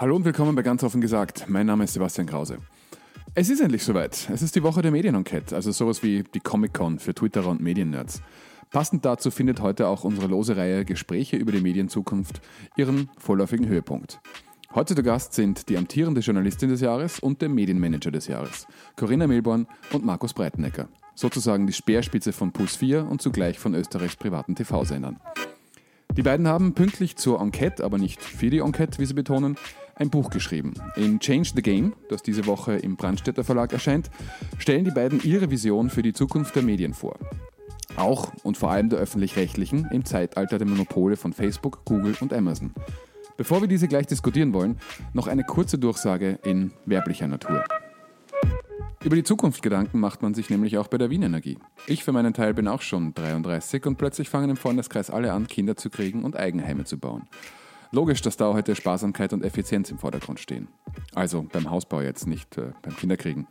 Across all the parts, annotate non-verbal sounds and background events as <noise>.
Hallo und willkommen bei Ganz offen gesagt. Mein Name ist Sebastian Krause. Es ist endlich soweit. Es ist die Woche der Medienenquete, also sowas wie die Comic-Con für Twitterer und Mediennerds. Passend dazu findet heute auch unsere lose Reihe Gespräche über die Medienzukunft ihren vorläufigen Höhepunkt. Heute zu Gast sind die amtierende Journalistin des Jahres und der Medienmanager des Jahres, Corinna Milborn und Markus Breitenecker. Sozusagen die Speerspitze von Puls 4 und zugleich von Österreichs privaten TV-Sendern. Die beiden haben pünktlich zur Enquete, aber nicht für die Enquete, wie sie betonen, ein Buch geschrieben. In Change the Game, das diese Woche im Brandstätter Verlag erscheint, stellen die beiden ihre Vision für die Zukunft der Medien vor. Auch und vor allem der öffentlich-rechtlichen im Zeitalter der Monopole von Facebook, Google und Amazon. Bevor wir diese gleich diskutieren wollen, noch eine kurze Durchsage in werblicher Natur. Über die Zukunft Gedanken macht man sich nämlich auch bei der Wien Energie. Ich für meinen Teil bin auch schon 33 und plötzlich fangen im Freundeskreis alle an, Kinder zu kriegen und Eigenheime zu bauen. Logisch, dass da heute Sparsamkeit und Effizienz im Vordergrund stehen. Also beim Hausbau jetzt, nicht äh, beim Kinderkriegen.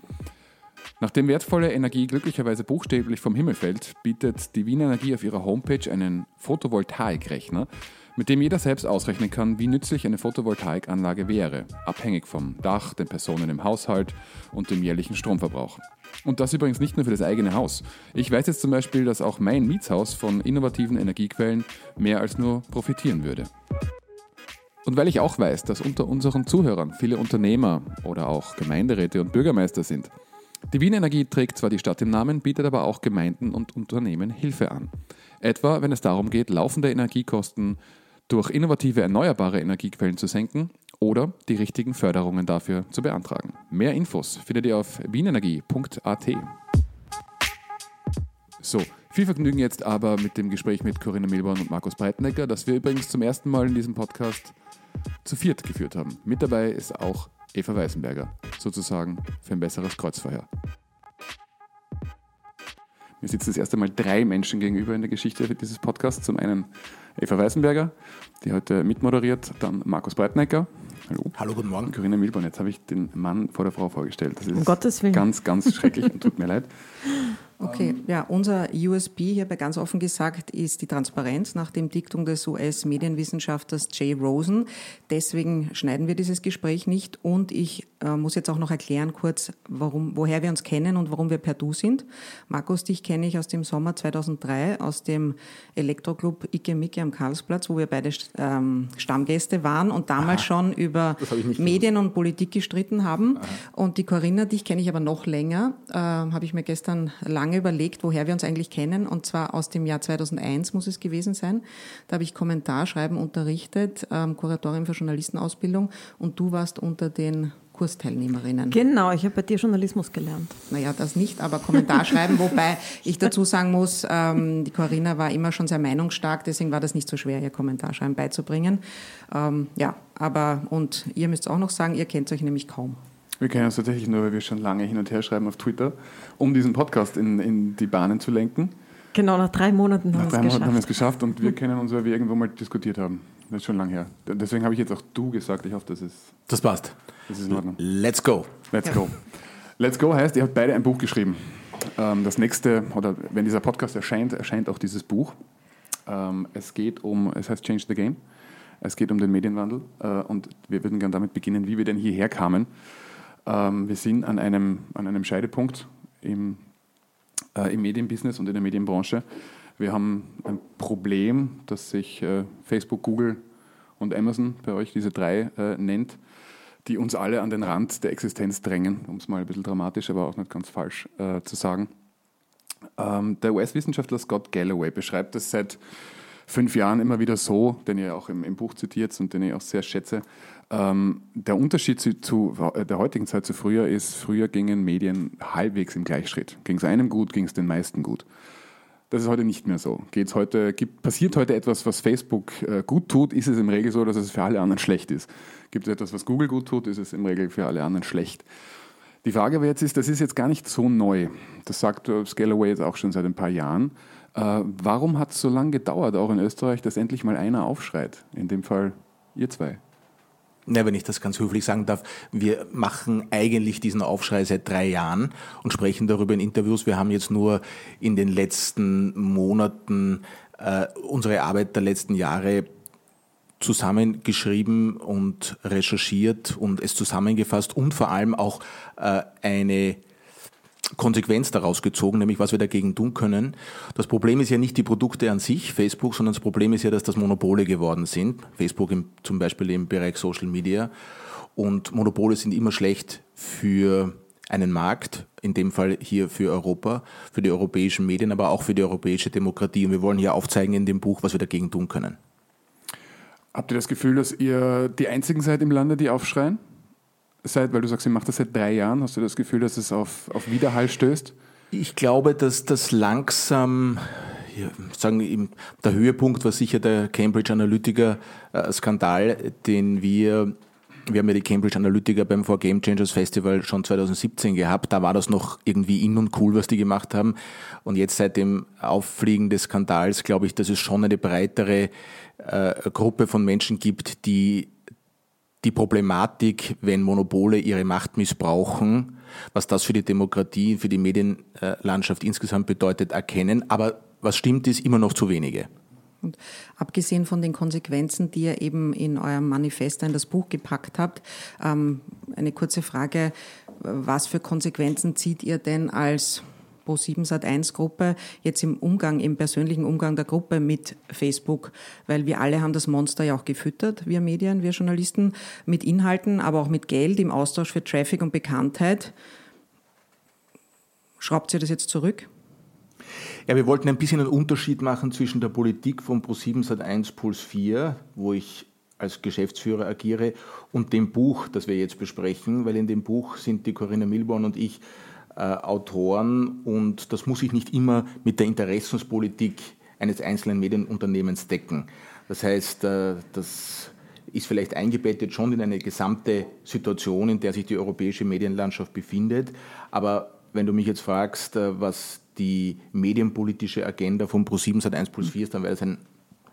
Nachdem wertvolle Energie glücklicherweise buchstäblich vom Himmel fällt, bietet die Wien Energie auf ihrer Homepage einen Photovoltaikrechner, mit dem jeder selbst ausrechnen kann, wie nützlich eine Photovoltaikanlage wäre, abhängig vom Dach, den Personen im Haushalt und dem jährlichen Stromverbrauch. Und das übrigens nicht nur für das eigene Haus. Ich weiß jetzt zum Beispiel, dass auch mein Mietshaus von innovativen Energiequellen mehr als nur profitieren würde. Und weil ich auch weiß, dass unter unseren Zuhörern viele Unternehmer oder auch Gemeinderäte und Bürgermeister sind, die Wien Energie trägt zwar die Stadt im Namen, bietet aber auch Gemeinden und Unternehmen Hilfe an. Etwa, wenn es darum geht, laufende Energiekosten durch innovative erneuerbare Energiequellen zu senken oder die richtigen Förderungen dafür zu beantragen. Mehr Infos findet ihr auf wienenergie.at. So, viel Vergnügen jetzt aber mit dem Gespräch mit Corinna Milborn und Markus Breitnecker, das wir übrigens zum ersten Mal in diesem Podcast zu viert geführt haben. Mit dabei ist auch Eva Weißenberger, sozusagen für ein besseres Kreuzfeuer. Mir sitzen das erste Mal drei Menschen gegenüber in der Geschichte dieses Podcasts. Zum einen Eva Weißenberger, die heute mitmoderiert, dann Markus Breitnecker. Hallo. Hallo, guten Morgen. Corinna Milborn. Jetzt habe ich den Mann vor der Frau vorgestellt. Das ist um Gottes Willen. ganz, ganz schrecklich und tut mir leid. Okay, ja, unser USB hier bei ganz offen gesagt ist die Transparenz nach dem Diktum des US-Medienwissenschaftlers Jay Rosen. Deswegen schneiden wir dieses Gespräch nicht und ich äh, muss jetzt auch noch erklären kurz, warum, woher wir uns kennen und warum wir per Du sind. Markus, dich kenne ich aus dem Sommer 2003 aus dem Elektroclub Icke Micke am Karlsplatz, wo wir beide ähm, Stammgäste waren und damals Aha, schon über Medien gewusst. und Politik gestritten haben. Aha. Und die Corinna, dich kenne ich aber noch länger, äh, habe ich mir gestern lange lange überlegt, woher wir uns eigentlich kennen. Und zwar aus dem Jahr 2001 muss es gewesen sein. Da habe ich Kommentarschreiben unterrichtet, ähm, Kuratorium für Journalistenausbildung. Und du warst unter den Kursteilnehmerinnen. Genau, ich habe bei dir Journalismus gelernt. Naja, das nicht, aber Kommentarschreiben, <laughs> wobei ich dazu sagen muss, ähm, die Corinna war immer schon sehr meinungsstark, deswegen war das nicht so schwer, ihr Kommentarschreiben beizubringen. Ähm, ja, aber und ihr müsst auch noch sagen, ihr kennt euch nämlich kaum. Wir kennen uns tatsächlich nur, weil wir schon lange hin und her schreiben auf Twitter, um diesen Podcast in, in die Bahnen zu lenken. Genau, nach drei Monaten haben wir es geschafft. Nach drei Monaten haben wir es geschafft und wir <laughs> kennen uns, weil wir irgendwo mal diskutiert haben. Das ist schon lange her. Deswegen habe ich jetzt auch du gesagt. Ich hoffe, das ist. Das passt. Das ist in Ordnung. Let's go. Let's go. Let's go heißt, ihr habt beide ein Buch geschrieben. Ähm, das nächste, oder wenn dieser Podcast erscheint, erscheint auch dieses Buch. Ähm, es geht um, es heißt Change the Game. Es geht um den Medienwandel äh, und wir würden gerne damit beginnen, wie wir denn hierher kamen. Ähm, wir sind an einem, an einem Scheidepunkt im, äh, im Medienbusiness und in der Medienbranche. Wir haben ein Problem, das sich äh, Facebook, Google und Amazon bei euch, diese drei, äh, nennt, die uns alle an den Rand der Existenz drängen, um es mal ein bisschen dramatisch, aber auch nicht ganz falsch äh, zu sagen. Ähm, der US-Wissenschaftler Scott Galloway beschreibt es seit fünf Jahren immer wieder so, den ihr auch im, im Buch zitiert und den ich auch sehr schätze, ähm, der Unterschied zu, zu, äh, der heutigen Zeit zu früher ist, früher gingen Medien halbwegs im Gleichschritt. Ging es einem gut, ging es den meisten gut. Das ist heute nicht mehr so. Geht's heute, gibt, passiert heute etwas, was Facebook äh, gut tut, ist es im Regel so, dass es für alle anderen schlecht ist. Gibt es etwas, was Google gut tut, ist es im Regel für alle anderen schlecht. Die Frage aber jetzt ist, das ist jetzt gar nicht so neu. Das sagt äh, Scalaway jetzt auch schon seit ein paar Jahren. Äh, warum hat es so lange gedauert, auch in Österreich, dass endlich mal einer aufschreit? In dem Fall ihr zwei. Ja, wenn ich das ganz höflich sagen darf, wir machen eigentlich diesen Aufschrei seit drei Jahren und sprechen darüber in Interviews. Wir haben jetzt nur in den letzten Monaten äh, unsere Arbeit der letzten Jahre zusammengeschrieben und recherchiert und es zusammengefasst und vor allem auch äh, eine Konsequenz daraus gezogen, nämlich was wir dagegen tun können. Das Problem ist ja nicht die Produkte an sich, Facebook, sondern das Problem ist ja, dass das Monopole geworden sind. Facebook im, zum Beispiel im Bereich Social Media. Und Monopole sind immer schlecht für einen Markt, in dem Fall hier für Europa, für die europäischen Medien, aber auch für die europäische Demokratie. Und wir wollen hier aufzeigen in dem Buch, was wir dagegen tun können. Habt ihr das Gefühl, dass ihr die Einzigen seid im Lande, die aufschreien? Seit, weil du sagst, ihr macht das seit drei Jahren. Hast du das Gefühl, dass es auf, auf Widerhall stößt? Ich glaube, dass das langsam, ja, sagen, der Höhepunkt war sicher der Cambridge Analytica-Skandal, den wir wir haben ja die Cambridge Analytica beim For Game Changers Festival schon 2017 gehabt. Da war das noch irgendwie in und cool, was die gemacht haben. Und jetzt seit dem Auffliegen des Skandals glaube ich, dass es schon eine breitere äh, Gruppe von Menschen gibt, die die Problematik, wenn Monopole ihre Macht missbrauchen, was das für die Demokratie, für die Medienlandschaft insgesamt bedeutet, erkennen. Aber was stimmt, ist immer noch zu wenige. Und abgesehen von den Konsequenzen, die ihr eben in eurem Manifest in das Buch gepackt habt, ähm, eine kurze Frage, was für Konsequenzen zieht ihr denn als Pro7 Sat1 Gruppe jetzt im Umgang, im persönlichen Umgang der Gruppe mit Facebook, weil wir alle haben das Monster ja auch gefüttert, wir Medien, wir Journalisten, mit Inhalten, aber auch mit Geld im Austausch für Traffic und Bekanntheit. Schraubt ihr das jetzt zurück? Ja, wir wollten ein bisschen einen Unterschied machen zwischen der Politik von Pro7 Sat1 Puls 4, wo ich als Geschäftsführer agiere, und dem Buch, das wir jetzt besprechen, weil in dem Buch sind die Corinna Milborn und ich Autoren und das muss sich nicht immer mit der Interessenspolitik eines einzelnen Medienunternehmens decken. Das heißt, äh, das ist vielleicht eingebettet schon in eine gesamte Situation, in der sich die europäische Medienlandschaft befindet. Aber wenn du mich jetzt fragst, äh, was die medienpolitische Agenda von Pro7 seit 1 plus 4 ist, dann wäre das ein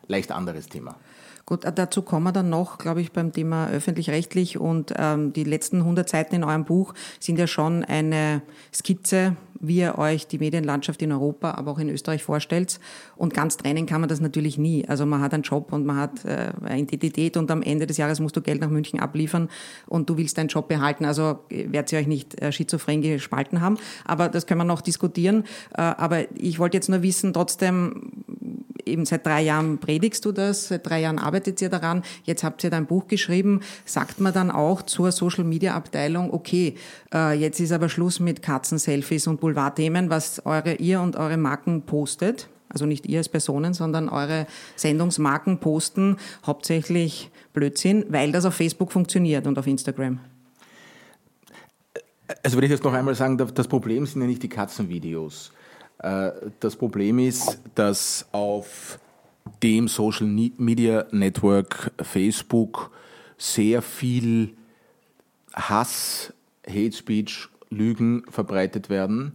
leicht anderes Thema. Gut, äh, dazu kommen wir dann noch, glaube ich, beim Thema öffentlich-rechtlich. Und ähm, die letzten 100 Seiten in eurem Buch sind ja schon eine Skizze, wie ihr euch die Medienlandschaft in Europa, aber auch in Österreich vorstellt. Und ganz trennen kann man das natürlich nie. Also man hat einen Job und man hat äh, eine Identität und am Ende des Jahres musst du Geld nach München abliefern und du willst deinen Job behalten. Also äh, werdet ihr euch nicht äh, schizophren gespalten haben. Aber das können wir noch diskutieren. Äh, aber ich wollte jetzt nur wissen, trotzdem, eben seit drei Jahren predigst du das, seit drei Jahren arbeitet ihr daran, jetzt habt ihr dein Buch geschrieben, sagt man dann auch zur Social Media Abteilung, okay, äh, jetzt ist aber Schluss mit Katzen-Selfies und Boulevardthemen, was eure, ihr und eure Marken postet. Also nicht ihr als Personen, sondern eure Sendungsmarken posten hauptsächlich Blödsinn, weil das auf Facebook funktioniert und auf Instagram. Also wenn ich das noch einmal sagen darf, das Problem sind ja nicht die Katzenvideos. Äh, das Problem ist, dass auf dem Social Media Network Facebook sehr viel Hass, Hate Speech, Lügen verbreitet werden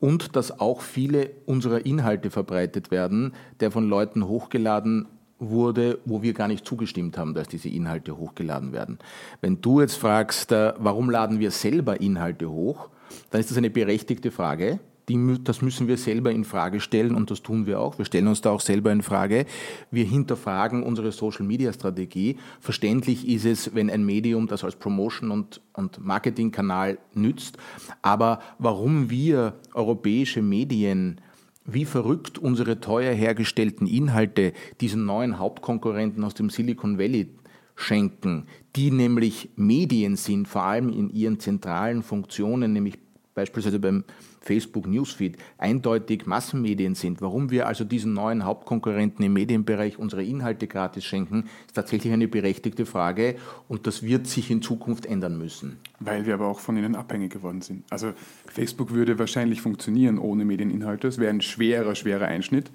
und dass auch viele unserer Inhalte verbreitet werden, der von Leuten hochgeladen wurde, wo wir gar nicht zugestimmt haben, dass diese Inhalte hochgeladen werden. Wenn du jetzt fragst, äh, warum laden wir selber Inhalte hoch, dann ist das eine berechtigte Frage die, das müssen wir selber in Frage stellen und das tun wir auch. Wir stellen uns da auch selber in Frage. Wir hinterfragen unsere Social-Media-Strategie. Verständlich ist es, wenn ein Medium das als Promotion- und, und Marketingkanal nützt. Aber warum wir europäische Medien wie verrückt unsere teuer hergestellten Inhalte diesen neuen Hauptkonkurrenten aus dem Silicon Valley schenken, die nämlich Medien sind, vor allem in ihren zentralen Funktionen, nämlich beispielsweise beim Facebook Newsfeed eindeutig Massenmedien sind, warum wir also diesen neuen Hauptkonkurrenten im Medienbereich unsere Inhalte gratis schenken, ist tatsächlich eine berechtigte Frage und das wird sich in Zukunft ändern müssen. Weil wir aber auch von ihnen abhängig geworden sind. Also Facebook würde wahrscheinlich funktionieren ohne Medieninhalte. Es wäre ein schwerer, schwerer Einschnitt.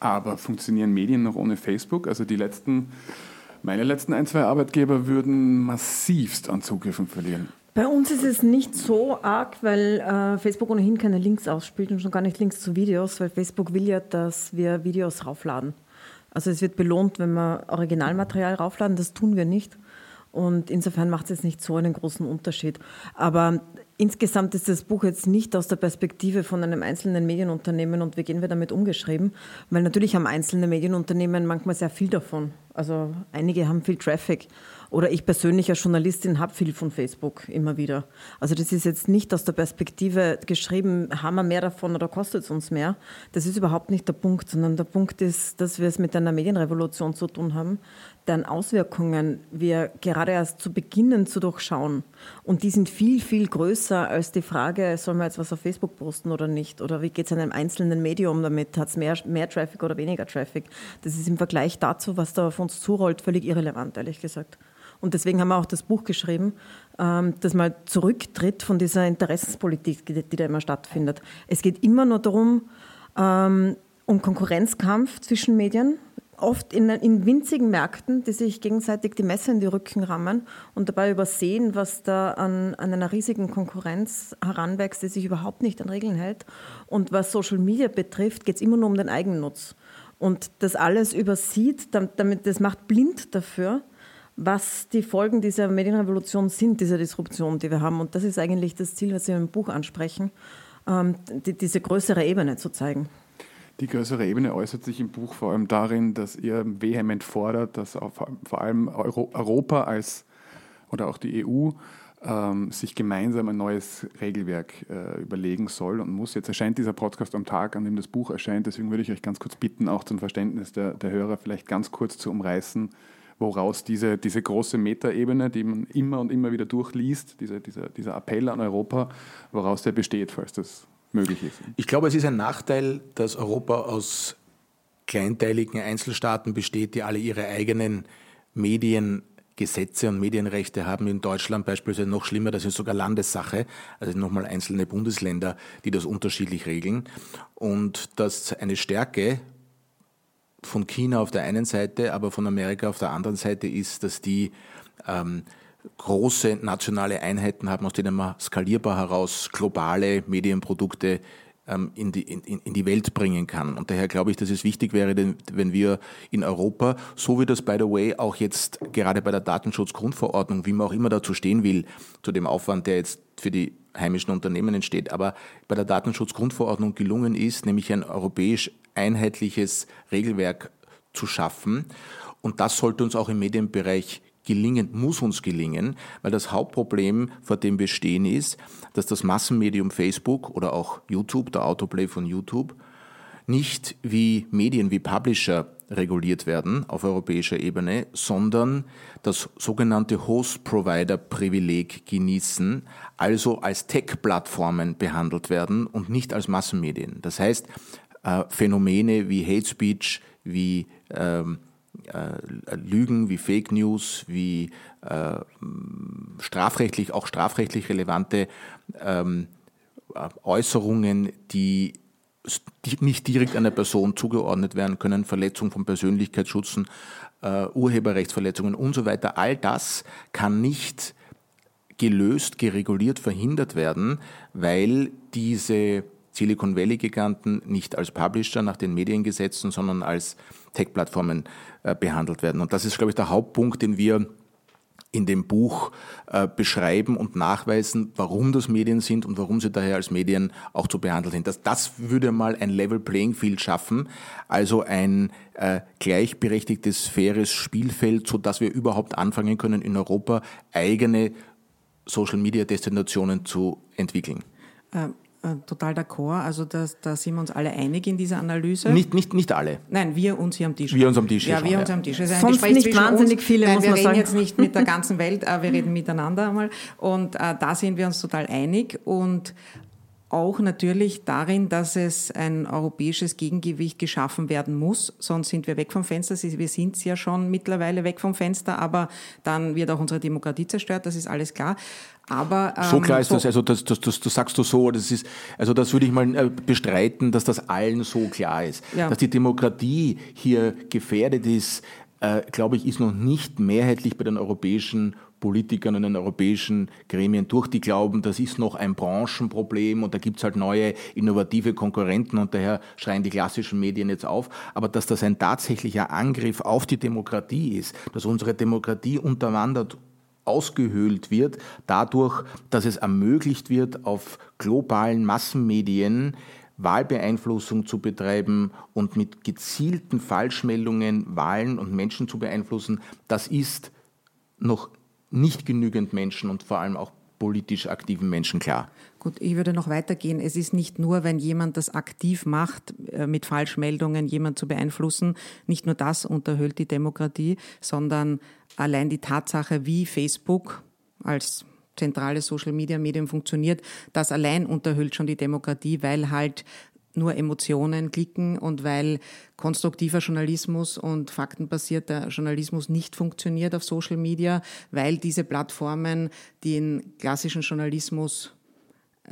Aber funktionieren Medien noch ohne Facebook? Also die letzten, meine letzten ein, zwei Arbeitgeber würden massivst an Zugriffen verlieren. Bei uns ist es nicht so arg, weil äh, Facebook ohnehin keine Links ausspielt und schon gar nicht Links zu Videos, weil Facebook will ja, dass wir Videos raufladen. Also es wird belohnt, wenn wir Originalmaterial raufladen, das tun wir nicht. Und insofern macht es jetzt nicht so einen großen Unterschied. Aber insgesamt ist das Buch jetzt nicht aus der Perspektive von einem einzelnen Medienunternehmen und wie gehen wir damit umgeschrieben, weil natürlich haben einzelne Medienunternehmen manchmal sehr viel davon. Also einige haben viel Traffic. Oder ich persönlich als Journalistin habe viel von Facebook immer wieder. Also das ist jetzt nicht aus der Perspektive geschrieben, haben wir mehr davon oder kostet es uns mehr. Das ist überhaupt nicht der Punkt, sondern der Punkt ist, dass wir es mit einer Medienrevolution zu tun haben, deren Auswirkungen wir gerade erst zu beginnen zu durchschauen. Und die sind viel, viel größer als die Frage, soll man jetzt was auf Facebook posten oder nicht? Oder wie geht es einem einzelnen Medium damit? Hat es mehr, mehr Traffic oder weniger Traffic? Das ist im Vergleich dazu, was da auf uns zurollt, völlig irrelevant, ehrlich gesagt. Und deswegen haben wir auch das Buch geschrieben, ähm, dass man zurücktritt von dieser Interessenspolitik, die da immer stattfindet. Es geht immer nur darum, ähm, um Konkurrenzkampf zwischen Medien, oft in, in, winzigen Märkten, die sich gegenseitig die Messer in die Rücken rammen und dabei übersehen, was da an, an, einer riesigen Konkurrenz heranwächst, die sich überhaupt nicht an Regeln hält. Und was Social Media betrifft, geht es immer nur um den Eigennutz. Und das alles übersieht, damit, das macht blind dafür, was die Folgen dieser Medienrevolution sind, dieser Disruption, die wir haben. Und das ist eigentlich das Ziel, was Sie im Buch ansprechen, ähm, die, diese größere Ebene zu zeigen. Die größere Ebene äußert sich im Buch vor allem darin, dass ihr vehement fordert, dass vor allem Europa als oder auch die EU ähm, sich gemeinsam ein neues Regelwerk äh, überlegen soll und muss. Jetzt erscheint dieser Podcast am Tag, an dem das Buch erscheint. Deswegen würde ich euch ganz kurz bitten, auch zum Verständnis der, der Hörer vielleicht ganz kurz zu umreißen, woraus diese, diese große Metaebene, die man immer und immer wieder durchliest, diese, dieser, dieser Appell an Europa, woraus der besteht, falls das möglich ist. Ich glaube, es ist ein Nachteil, dass Europa aus kleinteiligen Einzelstaaten besteht, die alle ihre eigenen Mediengesetze und Medienrechte haben. In Deutschland beispielsweise noch schlimmer, das ist sogar Landessache, also nochmal einzelne Bundesländer, die das unterschiedlich regeln. Und dass eine Stärke von China auf der einen Seite, aber von Amerika auf der anderen Seite ist, dass die ähm, große nationale Einheiten haben, aus denen man skalierbar heraus globale Medienprodukte ähm, in, die, in, in die Welt bringen kann. Und daher glaube ich, dass es wichtig wäre, wenn wir in Europa, so wie das by the way auch jetzt gerade bei der Datenschutzgrundverordnung, wie man auch immer dazu stehen will, zu dem Aufwand, der jetzt für die heimischen Unternehmen entsteht, aber bei der Datenschutzgrundverordnung gelungen ist, nämlich ein europäisch einheitliches Regelwerk zu schaffen. Und das sollte uns auch im Medienbereich gelingen, muss uns gelingen, weil das Hauptproblem, vor dem wir stehen, ist, dass das Massenmedium Facebook oder auch YouTube, der Autoplay von YouTube, nicht wie Medien, wie Publisher reguliert werden auf europäischer Ebene, sondern das sogenannte Host-Provider-Privileg genießen, also als Tech-Plattformen behandelt werden und nicht als Massenmedien. Das heißt, äh, Phänomene wie Hate Speech, wie ähm, äh, Lügen, wie Fake News, wie äh, strafrechtlich, auch strafrechtlich relevante ähm, Äußerungen, die nicht direkt einer Person zugeordnet werden können, Verletzung von Persönlichkeitsschutzen, äh, Urheberrechtsverletzungen und so weiter. All das kann nicht gelöst, gereguliert, verhindert werden, weil diese Silicon Valley-Giganten nicht als Publisher nach den Mediengesetzen, sondern als Tech-Plattformen äh, behandelt werden. Und das ist, glaube ich, der Hauptpunkt, den wir in dem Buch äh, beschreiben und nachweisen, warum das Medien sind und warum sie daher als Medien auch zu behandeln sind. Das, das würde mal ein Level Playing Field schaffen, also ein äh, gleichberechtigtes, faires Spielfeld, so dass wir überhaupt anfangen können, in Europa eigene Social Media Destinationen zu entwickeln. Ähm äh, total d'accord. Also da, da sind wir uns alle einig in dieser Analyse. Nicht, nicht, nicht alle. Nein, wir uns hier am Tisch. Wir uns am Tisch. Ja, wir schon, uns ja. am Tisch. Also Sonst nicht wahnsinnig uns. viele, Nein, muss wir man reden sagen. jetzt nicht mit der <laughs> ganzen Welt, äh, wir reden miteinander einmal. Und äh, da sind wir uns total einig. Und auch natürlich darin, dass es ein europäisches Gegengewicht geschaffen werden muss, sonst sind wir weg vom Fenster. Wir sind ja schon mittlerweile weg vom Fenster, aber dann wird auch unsere Demokratie zerstört, das ist alles klar. Aber, ähm, so klar ist so das, also das, das, das, das sagst du so, das ist, also das würde ich mal äh, bestreiten, dass das allen so klar ist. Ja. Dass die Demokratie hier gefährdet ist, äh, glaube ich, ist noch nicht mehrheitlich bei den europäischen Politikern in den europäischen Gremien durch, die glauben, das ist noch ein Branchenproblem und da gibt's halt neue innovative Konkurrenten und daher schreien die klassischen Medien jetzt auf. Aber dass das ein tatsächlicher Angriff auf die Demokratie ist, dass unsere Demokratie unterwandert ausgehöhlt wird, dadurch, dass es ermöglicht wird, auf globalen Massenmedien Wahlbeeinflussung zu betreiben und mit gezielten Falschmeldungen Wahlen und Menschen zu beeinflussen, das ist noch nicht genügend Menschen und vor allem auch politisch aktiven Menschen klar. Gut, ich würde noch weitergehen. Es ist nicht nur, wenn jemand das aktiv macht, äh, mit Falschmeldungen jemand zu beeinflussen, nicht nur das unterhöhlt die Demokratie, sondern allein die Tatsache, wie Facebook als zentrales Social-Media-Medium funktioniert, das allein unterhüllt schon die Demokratie, weil halt nur Emotionen klicken und weil konstruktiver Journalismus und faktenbasierter Journalismus nicht funktioniert auf Social Media, weil diese Plattformen den klassischen Journalismus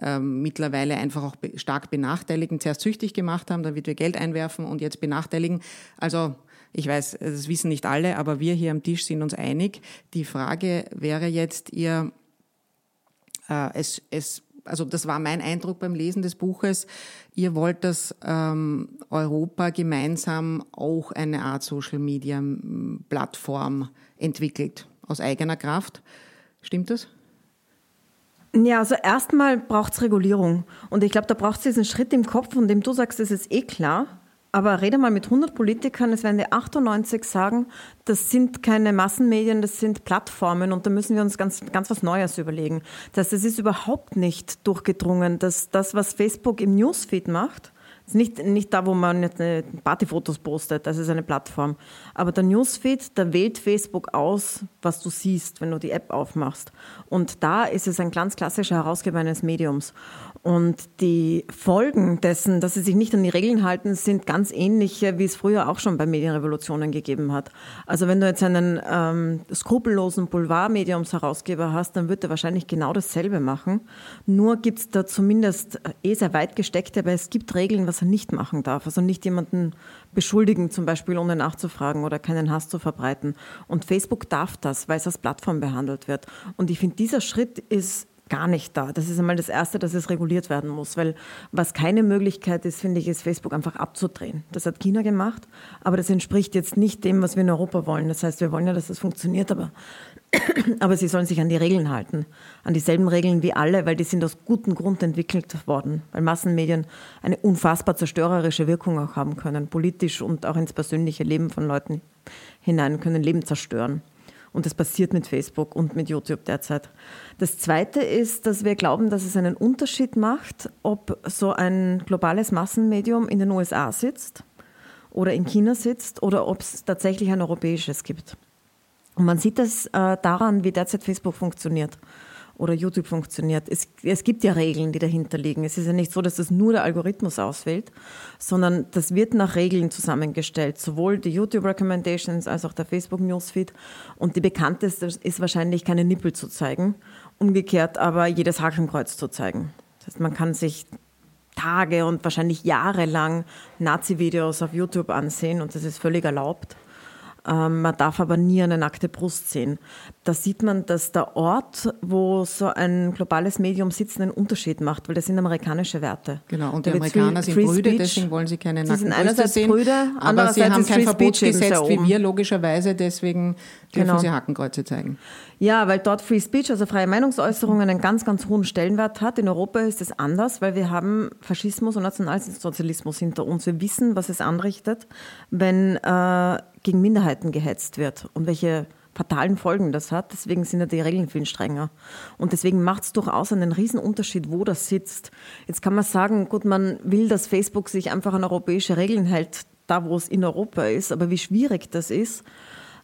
ähm, mittlerweile einfach auch stark benachteiligen, zuerst süchtig gemacht haben, damit wir Geld einwerfen und jetzt benachteiligen. Also ich weiß, das wissen nicht alle, aber wir hier am Tisch sind uns einig. Die Frage wäre jetzt, ihr, äh, es, es also das war mein Eindruck beim Lesen des Buches, ihr wollt, dass ähm, Europa gemeinsam auch eine Art Social-Media-Plattform entwickelt, aus eigener Kraft. Stimmt das? Ja, also erstmal braucht es Regulierung. Und ich glaube, da braucht es diesen Schritt im Kopf, von dem du sagst, das ist eh klar. Aber rede mal mit 100 Politikern, es werden die 98 sagen, das sind keine Massenmedien, das sind Plattformen und da müssen wir uns ganz, ganz was Neues überlegen. Das heißt, es ist überhaupt nicht durchgedrungen, dass das, was Facebook im Newsfeed macht, ist nicht, nicht da, wo man Partyfotos postet, das ist eine Plattform. Aber der Newsfeed, da wählt Facebook aus, was du siehst, wenn du die App aufmachst. Und da ist es ein ganz klassischer Herausgeber eines Mediums. Und die Folgen dessen, dass sie sich nicht an die Regeln halten, sind ganz ähnliche, wie es früher auch schon bei Medienrevolutionen gegeben hat. Also wenn du jetzt einen ähm, skrupellosen Boulevardmediumsherausgeber hast, dann wird er wahrscheinlich genau dasselbe machen. Nur gibt es da zumindest eh sehr weit gesteckte, aber es gibt Regeln, was er nicht machen darf. Also nicht jemanden beschuldigen, zum Beispiel ohne nachzufragen oder keinen Hass zu verbreiten. Und Facebook darf das, weil es als Plattform behandelt wird. Und ich finde, dieser Schritt ist gar nicht da. Das ist einmal das Erste, dass es reguliert werden muss, weil was keine Möglichkeit ist, finde ich, ist Facebook einfach abzudrehen. Das hat China gemacht, aber das entspricht jetzt nicht dem, was wir in Europa wollen. Das heißt, wir wollen ja, dass das funktioniert, aber, <clears throat> aber sie sollen sich an die Regeln halten, an dieselben Regeln wie alle, weil die sind aus gutem Grund entwickelt worden, weil Massenmedien eine unfassbar zerstörerische Wirkung auch haben können, politisch und auch ins persönliche Leben von Leuten hinein, können Leben zerstören. Und das passiert mit Facebook und mit YouTube derzeit. Das Zweite ist, dass wir glauben, dass es einen Unterschied macht, ob so ein globales Massenmedium in den USA sitzt oder in China sitzt oder ob es tatsächlich ein europäisches gibt. Und man sieht das äh, daran, wie derzeit Facebook funktioniert oder YouTube funktioniert. Es, es gibt ja Regeln, die dahinter liegen. Es ist ja nicht so, dass das nur der Algorithmus auswählt, sondern das wird nach Regeln zusammengestellt. Sowohl die YouTube Recommendations als auch der Facebook Newsfeed. Und die bekannteste ist wahrscheinlich keine Nippel zu zeigen, umgekehrt aber jedes Hakenkreuz zu zeigen. Das heißt, man kann sich Tage und wahrscheinlich jahrelang Nazi-Videos auf YouTube ansehen und das ist völlig erlaubt. Ähm, man darf aber nie eine nackte Brust sehen. Da sieht man, dass der Ort, wo so ein globales Medium sitzt, einen Unterschied macht, weil das sind amerikanische Werte. Genau, und die Amerikaner free, sind free Brüder, deswegen wollen sie keine nackten Brüste einerseits sehen. Brüder, aber sie haben kein Verbot gesetzt wie wir, logischerweise, deswegen dürfen genau. sie Hakenkreuze zeigen. Ja, weil dort Free Speech, also freie Meinungsäußerung, einen ganz, ganz hohen Stellenwert hat. In Europa ist es anders, weil wir haben Faschismus und Nationalsozialismus hinter uns. Wir wissen, was es anrichtet, wenn äh, gegen Minderheiten gehetzt wird und welche fatalen Folgen das hat. Deswegen sind ja die Regeln viel strenger. Und deswegen macht es durchaus einen Unterschied, wo das sitzt. Jetzt kann man sagen, gut, man will, dass Facebook sich einfach an europäische Regeln hält, da wo es in Europa ist. Aber wie schwierig das ist,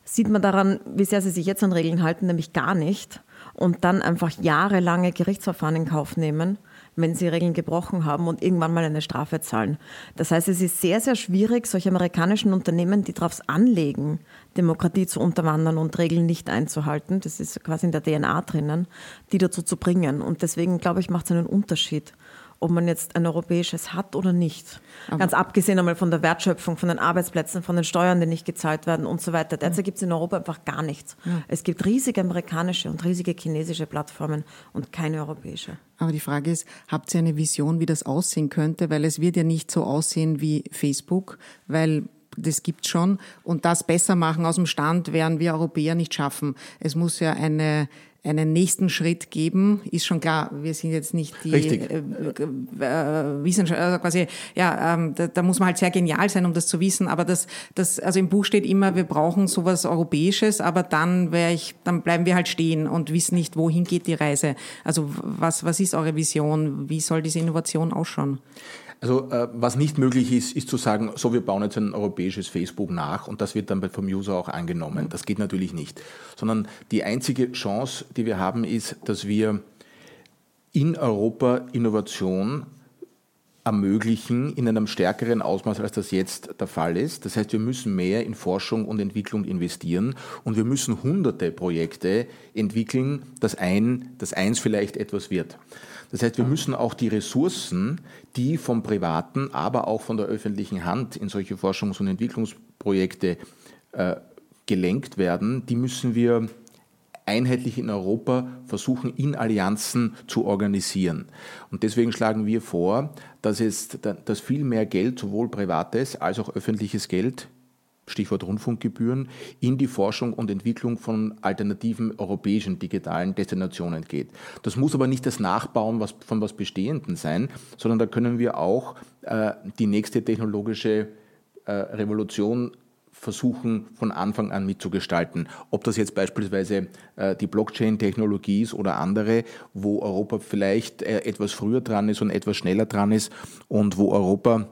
sieht man daran, wie sehr sie sich jetzt an Regeln halten, nämlich gar nicht. Und dann einfach jahrelange Gerichtsverfahren in Kauf nehmen wenn sie Regeln gebrochen haben und irgendwann mal eine Strafe zahlen. Das heißt, es ist sehr, sehr schwierig, solche amerikanischen Unternehmen, die darauf anlegen, Demokratie zu unterwandern und Regeln nicht einzuhalten, das ist quasi in der DNA drinnen, die dazu zu bringen. Und deswegen, glaube ich, macht es einen Unterschied ob man jetzt ein europäisches hat oder nicht. Aber Ganz abgesehen einmal von der Wertschöpfung, von den Arbeitsplätzen, von den Steuern, die nicht gezahlt werden und so weiter. Derzeit gibt es in Europa einfach gar nichts. Ja. Es gibt riesige amerikanische und riesige chinesische Plattformen und keine europäische. Aber die Frage ist, habt ihr eine Vision, wie das aussehen könnte? Weil es wird ja nicht so aussehen wie Facebook, weil das gibt schon. Und das besser machen aus dem Stand werden wir Europäer nicht schaffen. Es muss ja eine einen nächsten Schritt geben, ist schon klar. Wir sind jetzt nicht die Richtig. äh, äh, Wissenschaft, also quasi, ja, ähm, da, da muss man halt sehr genial sein, um das zu wissen. Aber das, das, also im Buch steht immer, wir brauchen sowas Europäisches, aber dann wäre ich, dann bleiben wir halt stehen und wissen nicht, wohin geht die Reise. Also was, was ist eure Vision? Wie soll diese Innovation ausschauen? Also äh, was nicht möglich ist, ist zu sagen, so wir bauen jetzt ein europäisches Facebook nach und das wird dann vom User auch angenommen. Das geht natürlich nicht. Sondern die einzige Chance, die wir haben, ist, dass wir in Europa Innovation ermöglichen in einem stärkeren Ausmaß, als das jetzt der Fall ist. Das heißt, wir müssen mehr in Forschung und Entwicklung investieren und wir müssen hunderte Projekte entwickeln, dass ein, dass eins vielleicht etwas wird. Das heißt, wir müssen auch die Ressourcen, die vom privaten, aber auch von der öffentlichen Hand in solche Forschungs- und Entwicklungsprojekte äh, gelenkt werden, die müssen wir einheitlich in Europa versuchen, in Allianzen zu organisieren. Und deswegen schlagen wir vor, dass, es, dass viel mehr Geld, sowohl privates als auch öffentliches Geld, Stichwort Rundfunkgebühren, in die Forschung und Entwicklung von alternativen europäischen digitalen Destinationen geht. Das muss aber nicht das Nachbauen von was Bestehenden sein, sondern da können wir auch äh, die nächste technologische äh, Revolution versuchen, von Anfang an mitzugestalten. Ob das jetzt beispielsweise äh, die Blockchain-Technologie ist oder andere, wo Europa vielleicht etwas früher dran ist und etwas schneller dran ist und wo Europa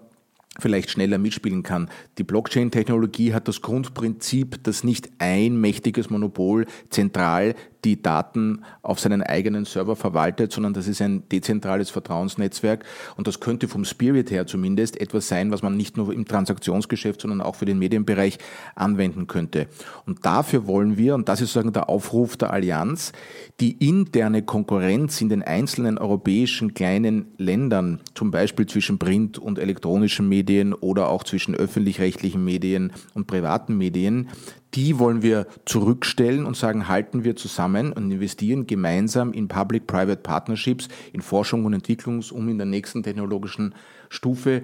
vielleicht schneller mitspielen kann. Die Blockchain-Technologie hat das Grundprinzip, dass nicht ein mächtiges Monopol zentral die Daten auf seinen eigenen Server verwaltet, sondern das ist ein dezentrales Vertrauensnetzwerk und das könnte vom Spirit her zumindest etwas sein, was man nicht nur im Transaktionsgeschäft, sondern auch für den Medienbereich anwenden könnte. Und dafür wollen wir, und das ist sozusagen der Aufruf der Allianz, die interne Konkurrenz in den einzelnen europäischen kleinen Ländern, zum Beispiel zwischen Print- und elektronischen Medien oder auch zwischen öffentlich-rechtlichen Medien und privaten Medien, die wollen wir zurückstellen und sagen, halten wir zusammen und investieren gemeinsam in Public-Private Partnerships, in Forschung und Entwicklung, um in der nächsten technologischen Stufe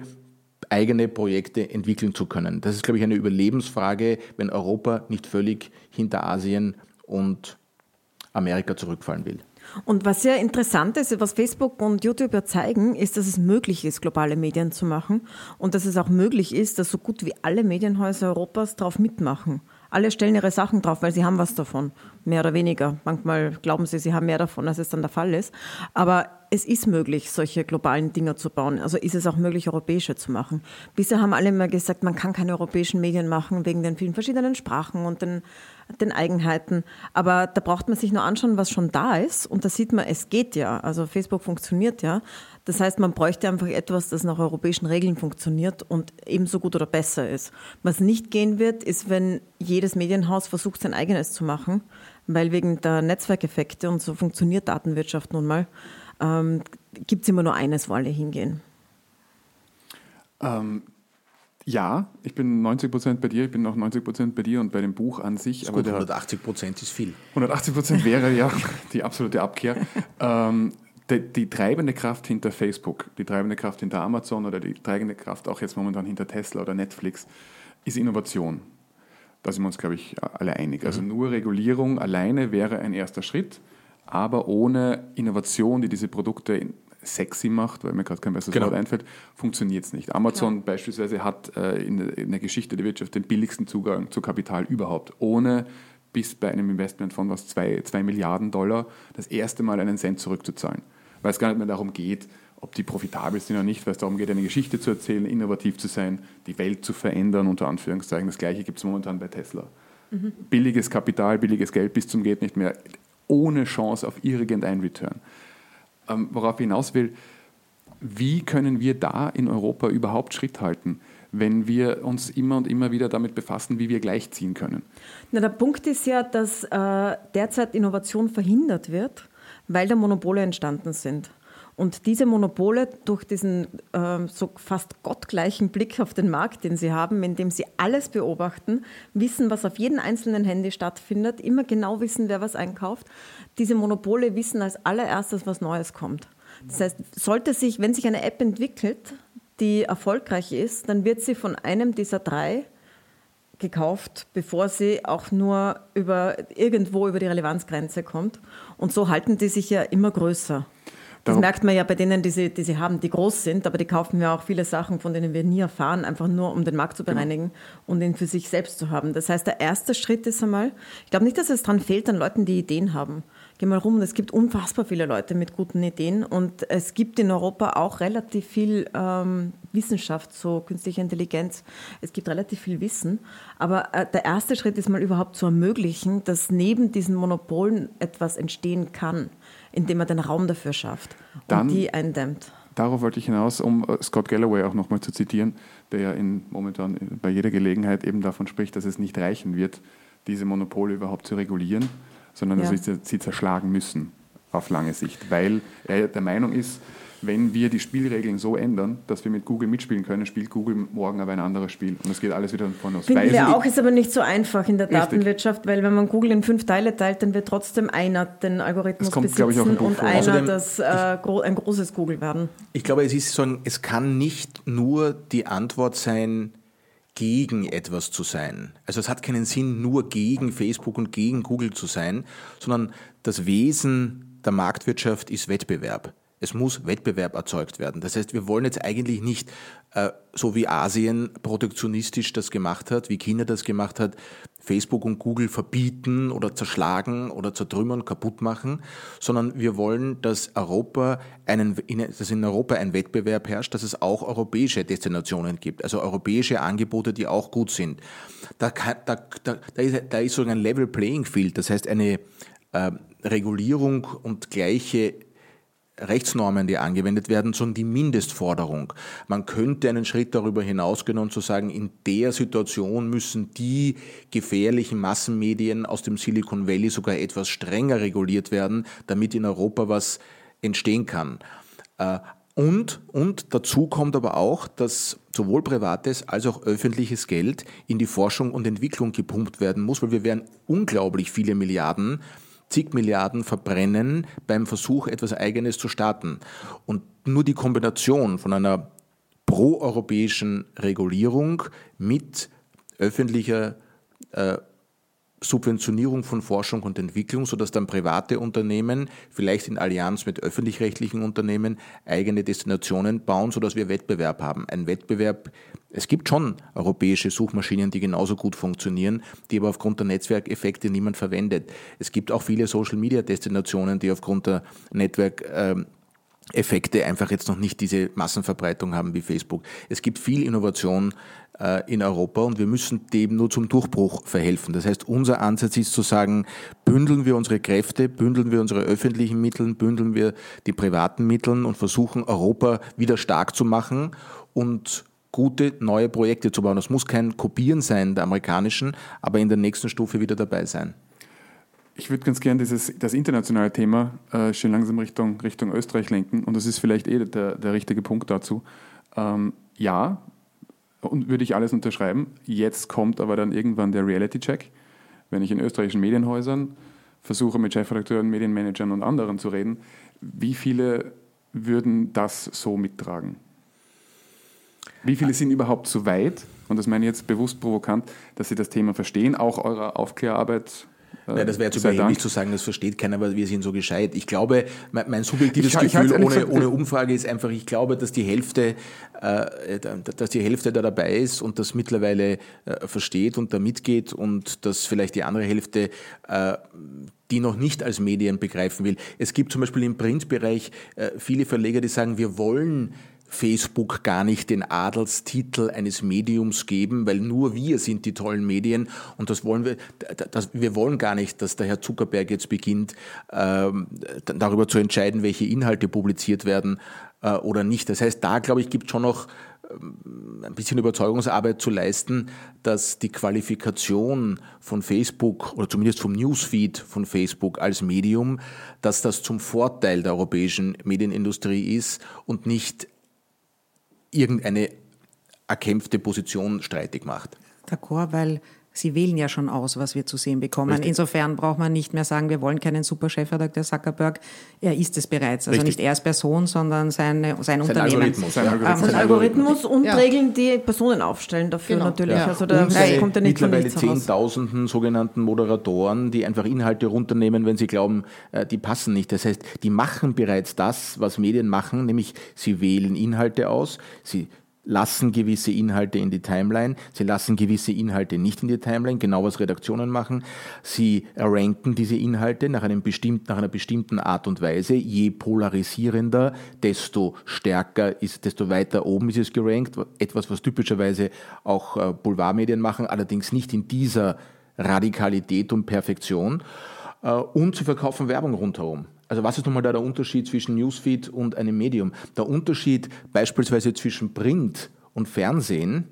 eigene Projekte entwickeln zu können. Das ist, glaube ich, eine Überlebensfrage, wenn Europa nicht völlig hinter Asien und Amerika zurückfallen will. Und was sehr interessant ist, was Facebook und YouTube ja zeigen, ist, dass es möglich ist, globale Medien zu machen und dass es auch möglich ist, dass so gut wie alle Medienhäuser Europas darauf mitmachen. Alle stellen ihre Sachen drauf, weil sie haben was davon, mehr oder weniger. Manchmal glauben sie, sie haben mehr davon, als es dann der Fall ist. Aber es ist möglich, solche globalen Dinge zu bauen. Also ist es auch möglich, europäische zu machen. Bisher haben alle immer gesagt, man kann keine europäischen Medien machen wegen den vielen verschiedenen Sprachen und den, den Eigenheiten. Aber da braucht man sich nur anschauen, was schon da ist. Und da sieht man, es geht ja. Also Facebook funktioniert ja. Das heißt, man bräuchte einfach etwas, das nach europäischen Regeln funktioniert und ebenso gut oder besser ist. Was nicht gehen wird, ist, wenn jedes Medienhaus versucht, sein eigenes zu machen, weil wegen der Netzwerkeffekte und so funktioniert Datenwirtschaft nun mal, ähm, gibt es immer nur eines, wo alle hingehen. Ähm, ja, ich bin 90 Prozent bei dir, ich bin auch 90 Prozent bei dir und bei dem Buch an sich. aber gut, 180 Prozent ist viel. 180 Prozent wäre ja die absolute Abkehr. <laughs> ähm, die, die, treibende Kraft hinter Facebook, die treibende Kraft hinter Amazon oder die treibende Kraft auch jetzt momentan hinter Tesla oder Netflix ist Innovation. Da sind wir uns, glaube ich, alle einig. Also mhm. nur Regulierung alleine wäre ein erster Schritt, aber ohne Innovation, die diese Produkte sexy macht, weil mir gerade kein besseres genau. Wort einfällt, funktioniert es nicht. Amazon Klar. beispielsweise hat äh, in, in der Geschichte der Wirtschaft den billigsten Zugang zu Kapital überhaupt, ohne bis bei einem Investment von was, zwei, zwei Milliarden Dollar, das erste Mal einen Cent zurückzuzahlen weil es gar nicht mehr darum geht, ob die profitabel sind oder nicht, weil es darum geht, eine Geschichte zu erzählen, innovativ zu sein, die Welt zu verändern, unter Anführungszeichen. Das Gleiche gibt es momentan bei Tesla. Mhm. Billiges Kapital, billiges Geld bis zum geht nicht mehr, ohne Chance auf irgendein Return. Ähm, worauf ich hinaus will, wie können wir da in Europa überhaupt Schritt halten, wenn wir uns immer und immer wieder damit befassen, wie wir gleichziehen können? Na, der Punkt ist ja, dass äh, derzeit Innovation verhindert wird weil da Monopole entstanden sind. Und diese Monopole durch diesen äh, so fast gottgleichen Blick auf den Markt, den sie haben, indem sie alles beobachten, wissen, was auf jedem einzelnen Handy stattfindet, immer genau wissen, wer was einkauft, diese Monopole wissen als allererstes, was Neues kommt. Das heißt, sollte sich, wenn sich eine App entwickelt, die erfolgreich ist, dann wird sie von einem dieser drei gekauft, bevor sie auch nur über irgendwo über die Relevanzgrenze kommt. Und so halten die sich ja immer größer. Das Darum merkt man ja bei denen, die sie, die sie haben, die groß sind, aber die kaufen ja auch viele Sachen, von denen wir nie erfahren, einfach nur um den Markt zu genau. bereinigen und ihn für sich selbst zu haben. Das heißt, der erste Schritt ist einmal, ich glaube nicht, dass es daran fehlt an Leuten, die Ideen haben. Geh mal rum, es gibt unfassbar viele Leute mit guten Ideen und es gibt in Europa auch relativ viel ähm, Wissenschaft, so künstliche Intelligenz. Es gibt relativ viel Wissen, aber äh, der erste Schritt ist mal überhaupt zu ermöglichen, dass neben diesen Monopolen etwas entstehen kann indem er den Raum dafür schafft Dann, und die eindämmt. Darauf wollte ich hinaus, um äh, Scott Galloway auch nochmal zu zitieren, der ja in, momentan bei jeder Gelegenheit eben davon spricht, dass es nicht reichen wird, diese Monopole überhaupt zu regulieren, sondern ja. dass sie zerschlagen müssen auf lange Sicht, weil er der Meinung ist, wenn wir die Spielregeln so ändern, dass wir mit Google mitspielen können, spielt Google morgen aber ein anderes Spiel. Und es geht alles wieder von uns. Finden wir auch, ist aber nicht so einfach in der Richtig. Datenwirtschaft, weil wenn man Google in fünf Teile teilt, dann wird trotzdem einer den Algorithmus kommt, besitzen und einer Außerdem, das, äh, ein großes Google werden. Ich glaube, es ist so ein, es kann nicht nur die Antwort sein, gegen etwas zu sein. Also es hat keinen Sinn, nur gegen Facebook und gegen Google zu sein, sondern das Wesen der Marktwirtschaft ist Wettbewerb. Es muss Wettbewerb erzeugt werden. Das heißt, wir wollen jetzt eigentlich nicht, so wie Asien protektionistisch das gemacht hat, wie China das gemacht hat, Facebook und Google verbieten oder zerschlagen oder zertrümmern, kaputt machen, sondern wir wollen, dass Europa einen, dass in Europa ein Wettbewerb herrscht, dass es auch europäische Destinationen gibt, also europäische Angebote, die auch gut sind. Da, kann, da, da, da, ist, da ist so ein Level Playing Field, das heißt eine äh, Regulierung und gleiche Rechtsnormen, die angewendet werden, sondern die Mindestforderung. Man könnte einen Schritt darüber hinausgehen und zu sagen, in der Situation müssen die gefährlichen Massenmedien aus dem Silicon Valley sogar etwas strenger reguliert werden, damit in Europa was entstehen kann. Äh, und, und dazu kommt aber auch, dass sowohl privates als auch öffentliches Geld in die Forschung und Entwicklung gepumpt werden muss, weil wir werden unglaublich viele Milliarden zig Milliarden verbrennen beim Versuch, etwas Eigenes zu starten. Und nur die Kombination von einer proeuropäischen Regulierung mit öffentlicher äh, Subventionierung von Forschung und Entwicklung, sodass dann private Unternehmen, vielleicht in Allianz mit öffentlich-rechtlichen Unternehmen, eigene Destinationen bauen, sodass wir Wettbewerb haben. Ein Wettbewerb, es gibt schon europäische Suchmaschinen, die genauso gut funktionieren, die aber aufgrund der Netzwerkeffekte niemand verwendet. Es gibt auch viele Social-Media-Destinationen, die aufgrund der Netzwerk ähm, Effekte einfach jetzt noch nicht diese Massenverbreitung haben wie Facebook. Es gibt viel Innovation in Europa und wir müssen dem nur zum Durchbruch verhelfen. Das heißt, unser Ansatz ist zu sagen, bündeln wir unsere Kräfte, bündeln wir unsere öffentlichen Mittel, bündeln wir die privaten Mittel und versuchen Europa wieder stark zu machen und gute neue Projekte zu bauen. Das muss kein Kopieren sein der amerikanischen, aber in der nächsten Stufe wieder dabei sein. Ich würde ganz gerne das internationale Thema äh, schön langsam Richtung, Richtung Österreich lenken und das ist vielleicht eh der, der richtige Punkt dazu. Ähm, ja, und würde ich alles unterschreiben. Jetzt kommt aber dann irgendwann der Reality-Check. Wenn ich in österreichischen Medienhäusern versuche, mit Chefredakteuren, Medienmanagern und anderen zu reden, wie viele würden das so mittragen? Wie viele sind überhaupt so weit, und das meine ich jetzt bewusst provokant, dass sie das Thema verstehen, auch eurer Aufklärarbeit Nein, das wäre zu überheblich zu sagen, das versteht keiner, weil wir sind so gescheit. Ich glaube, mein, mein subjektives ich, Gefühl ich ohne, ohne Umfrage ist einfach, ich glaube, dass die Hälfte, äh, dass die Hälfte da dabei ist und das mittlerweile äh, versteht und da mitgeht und dass vielleicht die andere Hälfte äh, die noch nicht als Medien begreifen will. Es gibt zum Beispiel im Printbereich äh, viele Verleger, die sagen, wir wollen Facebook gar nicht den Adelstitel eines Mediums geben, weil nur wir sind die tollen Medien und das wollen wir, das, wir wollen gar nicht, dass der Herr Zuckerberg jetzt beginnt, ähm, darüber zu entscheiden, welche Inhalte publiziert werden äh, oder nicht. Das heißt, da glaube ich, gibt schon noch ähm, ein bisschen Überzeugungsarbeit zu leisten, dass die Qualifikation von Facebook oder zumindest vom Newsfeed von Facebook als Medium, dass das zum Vorteil der europäischen Medienindustrie ist und nicht irgendeine erkämpfte Position streitig macht. D'accord, weil Sie wählen ja schon aus, was wir zu sehen bekommen. Richtig. Insofern braucht man nicht mehr sagen, wir wollen keinen Superchefredakteur Zuckerberg. Er ist es bereits. Also Richtig. nicht er als Person, sondern seine, sein, sein Unternehmen. Algorithmus. Sein Algorithmus, sein Algorithmus und ja. Regeln, die Personen aufstellen dafür genau. natürlich. Ja. Also da kommt ja nicht mittlerweile Zehntausenden sogenannten Moderatoren, die einfach Inhalte runternehmen, wenn sie glauben, äh, die passen nicht. Das heißt, die machen bereits das, was Medien machen, nämlich sie wählen Inhalte aus, sie lassen gewisse Inhalte in die Timeline, sie lassen gewisse Inhalte nicht in die Timeline, genau was Redaktionen machen. Sie ranken diese Inhalte nach, einem bestimmten, nach einer bestimmten Art und Weise. Je polarisierender, desto stärker ist, desto weiter oben ist es gerankt. Etwas, was typischerweise auch äh, Boulevardmedien machen, allerdings nicht in dieser Radikalität und Perfektion. Äh, und sie verkaufen Werbung rundherum. Also was ist nochmal da der Unterschied zwischen Newsfeed und einem Medium? Der Unterschied beispielsweise zwischen Print und Fernsehen,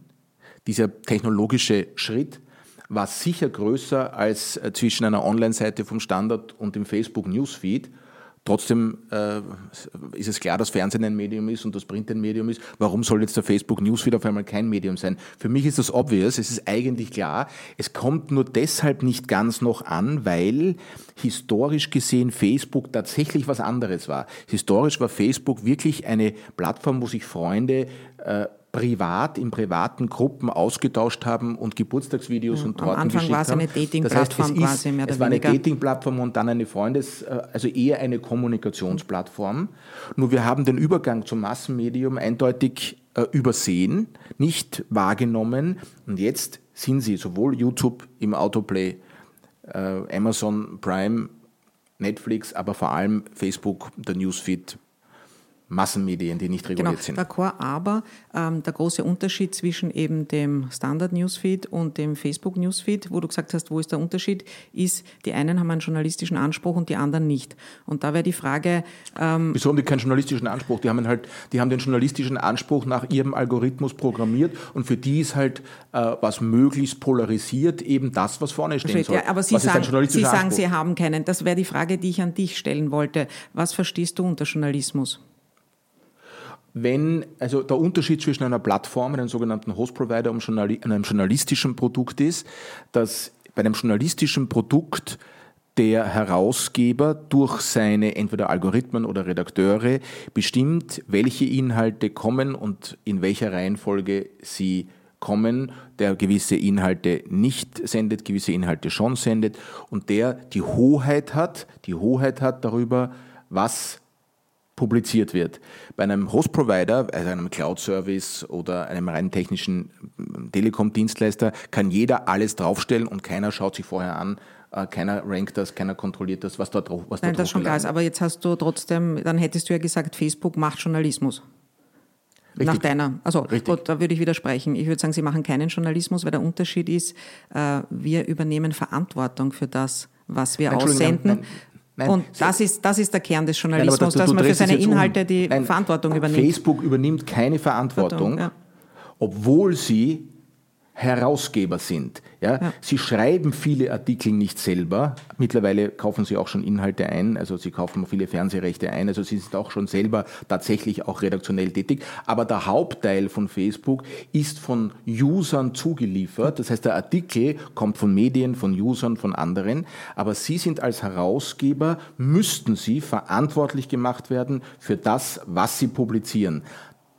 dieser technologische Schritt, war sicher größer als äh, zwischen einer Online-Seite vom Standard und dem Facebook Newsfeed. Trotzdem äh, ist es klar, dass Fernsehen ein Medium ist und das Print ein Medium ist. Warum soll jetzt der Facebook Newsfeed auf einmal kein Medium sein? Für mich ist das obvious, es ist eigentlich klar. Es kommt nur deshalb nicht ganz noch an, weil historisch gesehen Facebook tatsächlich was anderes war. Historisch war Facebook wirklich eine Plattform, wo sich Freunde äh, privat in privaten Gruppen ausgetauscht haben und Geburtstagsvideos ja, und Torten Am Anfang war es eine Dating-Plattform das heißt, quasi mehr oder Es war eine Dating-Plattform und dann eine Freundes-, äh, also eher eine Kommunikationsplattform. Nur wir haben den Übergang zum Massenmedium eindeutig äh, übersehen, nicht wahrgenommen. Und jetzt sind sie sowohl YouTube im Autoplay, äh, Amazon Prime, Netflix, aber vor allem Facebook, der Newsfeed, Massenmedien, die nicht reguliert genau, sind. D'accord, aber ähm, der große Unterschied zwischen eben dem Standard Newsfeed und dem Facebook Newsfeed, wo du gesagt hast, wo ist der Unterschied, ist, die einen haben einen journalistischen Anspruch und die anderen nicht. Und da wäre die Frage. Ähm, Wieso haben die keinen journalistischen Anspruch? Die haben halt, die haben den journalistischen Anspruch nach ihrem Algorithmus programmiert und für die ist halt äh, was möglichst polarisiert eben das, was vorne stehen soll. Ja, aber Sie sagen, Sie, sagen Sie haben keinen. Das wäre die Frage, die ich an dich stellen wollte. Was verstehst du unter Journalismus? Wenn, also der Unterschied zwischen einer Plattform, einem sogenannten Host-Provider und einem journalistischen Produkt ist, dass bei einem journalistischen Produkt der Herausgeber durch seine entweder Algorithmen oder Redakteure bestimmt, welche Inhalte kommen und in welcher Reihenfolge sie kommen, der gewisse Inhalte nicht sendet, gewisse Inhalte schon sendet und der die Hoheit hat, die Hoheit hat darüber, was publiziert wird. Bei einem Host-Provider, also einem Cloud-Service oder einem rein technischen ähm, Telekom-Dienstleister, kann jeder alles draufstellen und keiner schaut sich vorher an, äh, keiner rankt das, keiner kontrolliert das, was dort was Nein, das schon klar ist. Aber jetzt hast du trotzdem, dann hättest du ja gesagt, Facebook macht Journalismus. Richtig. Nach deiner, also gut, da würde ich widersprechen. Ich würde sagen, sie machen keinen Journalismus, weil der Unterschied ist, äh, wir übernehmen Verantwortung für das, was wir aussenden. Nein, Nein, und das ist, das ist der Kern des Journalismus, Nein, du, dass man für seine Inhalte um. die Nein, Verantwortung übernimmt. Facebook übernimmt keine Verantwortung, ja. obwohl sie Herausgeber sind. Ja? ja? Sie schreiben viele Artikel nicht selber. Mittlerweile kaufen sie auch schon Inhalte ein, also sie kaufen viele Fernsehrechte ein, also sie sind auch schon selber tatsächlich auch redaktionell tätig. Aber der Hauptteil von Facebook ist von Usern zugeliefert. Das heißt, der Artikel kommt von Medien, von Usern, von anderen. Aber sie sind als Herausgeber, müssten sie verantwortlich gemacht werden für das, was sie publizieren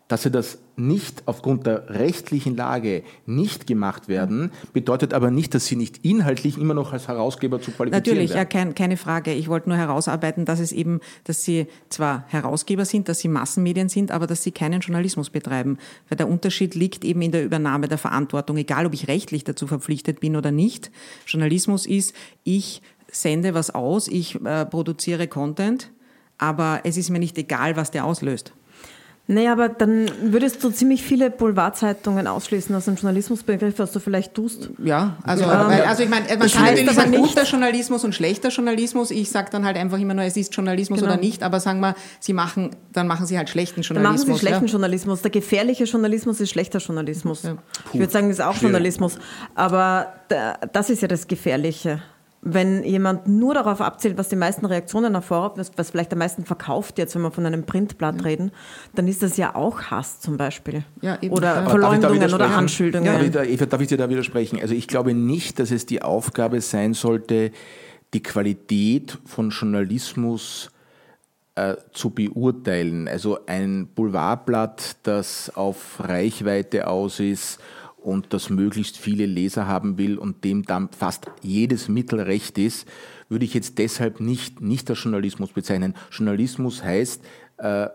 dass sie das nicht aufgrund der rechtlichen Lage nicht gemacht werden, bedeutet aber nicht, dass sie nicht inhaltlich immer noch als Herausgeber zu qualifizieren Natürlich, werden. ja, kein, keine Frage. Ich wollte nur herausarbeiten, dass es eben, dass sie zwar Herausgeber sind, dass sie Massenmedien sind, aber dass sie keinen Journalismus betreiben. Weil der Unterschied liegt eben in der Übernahme der Verantwortung, egal ob ich rechtlich dazu verpflichtet bin oder nicht. Journalismus ist, ich sende was aus, ich äh, produziere Content, aber es ist mir nicht egal, was der auslöst. Naja, aber dann würdest du ziemlich viele Boulevardzeitungen ausschließen aus dem Journalismusbegriff, was du vielleicht tust. Ja, also, ähm, also ich meine, man kann natürlich sagen, guter Journalismus und schlechter Journalismus. Ich sage dann halt einfach immer nur, es ist Journalismus genau. oder nicht, aber sagen wir, sie machen, dann machen sie halt schlechten Journalismus. Dann machen sie schlechten ja? Journalismus. Der gefährliche Journalismus ist schlechter Journalismus. Ja. Ich würde sagen, das ist auch Schwierig. Journalismus. Aber das ist ja das Gefährliche Wenn jemand nur darauf abzielt, was die meisten Reaktionen hervorruft, was, was vielleicht am meisten verkauft, jetzt wenn wir von einem Printblatt ja. reden, dann ist das ja auch Hass zum Beispiel. Ja, eben. Oder ja. Verleumdungen oder Anschuldigungen. Ja, da, Eva, darf ich dir da widersprechen? Also ich glaube nicht, dass es die Aufgabe sein sollte, die Qualität von Journalismus äh, zu beurteilen. Also ein Boulevardblatt, das auf Reichweite aus ist und das möglichst viele Leser haben will und dem dann fast jedes Mittel recht ist, würde ich jetzt deshalb nicht, nicht als Journalismus bezeichnen. Journalismus heißt, äh,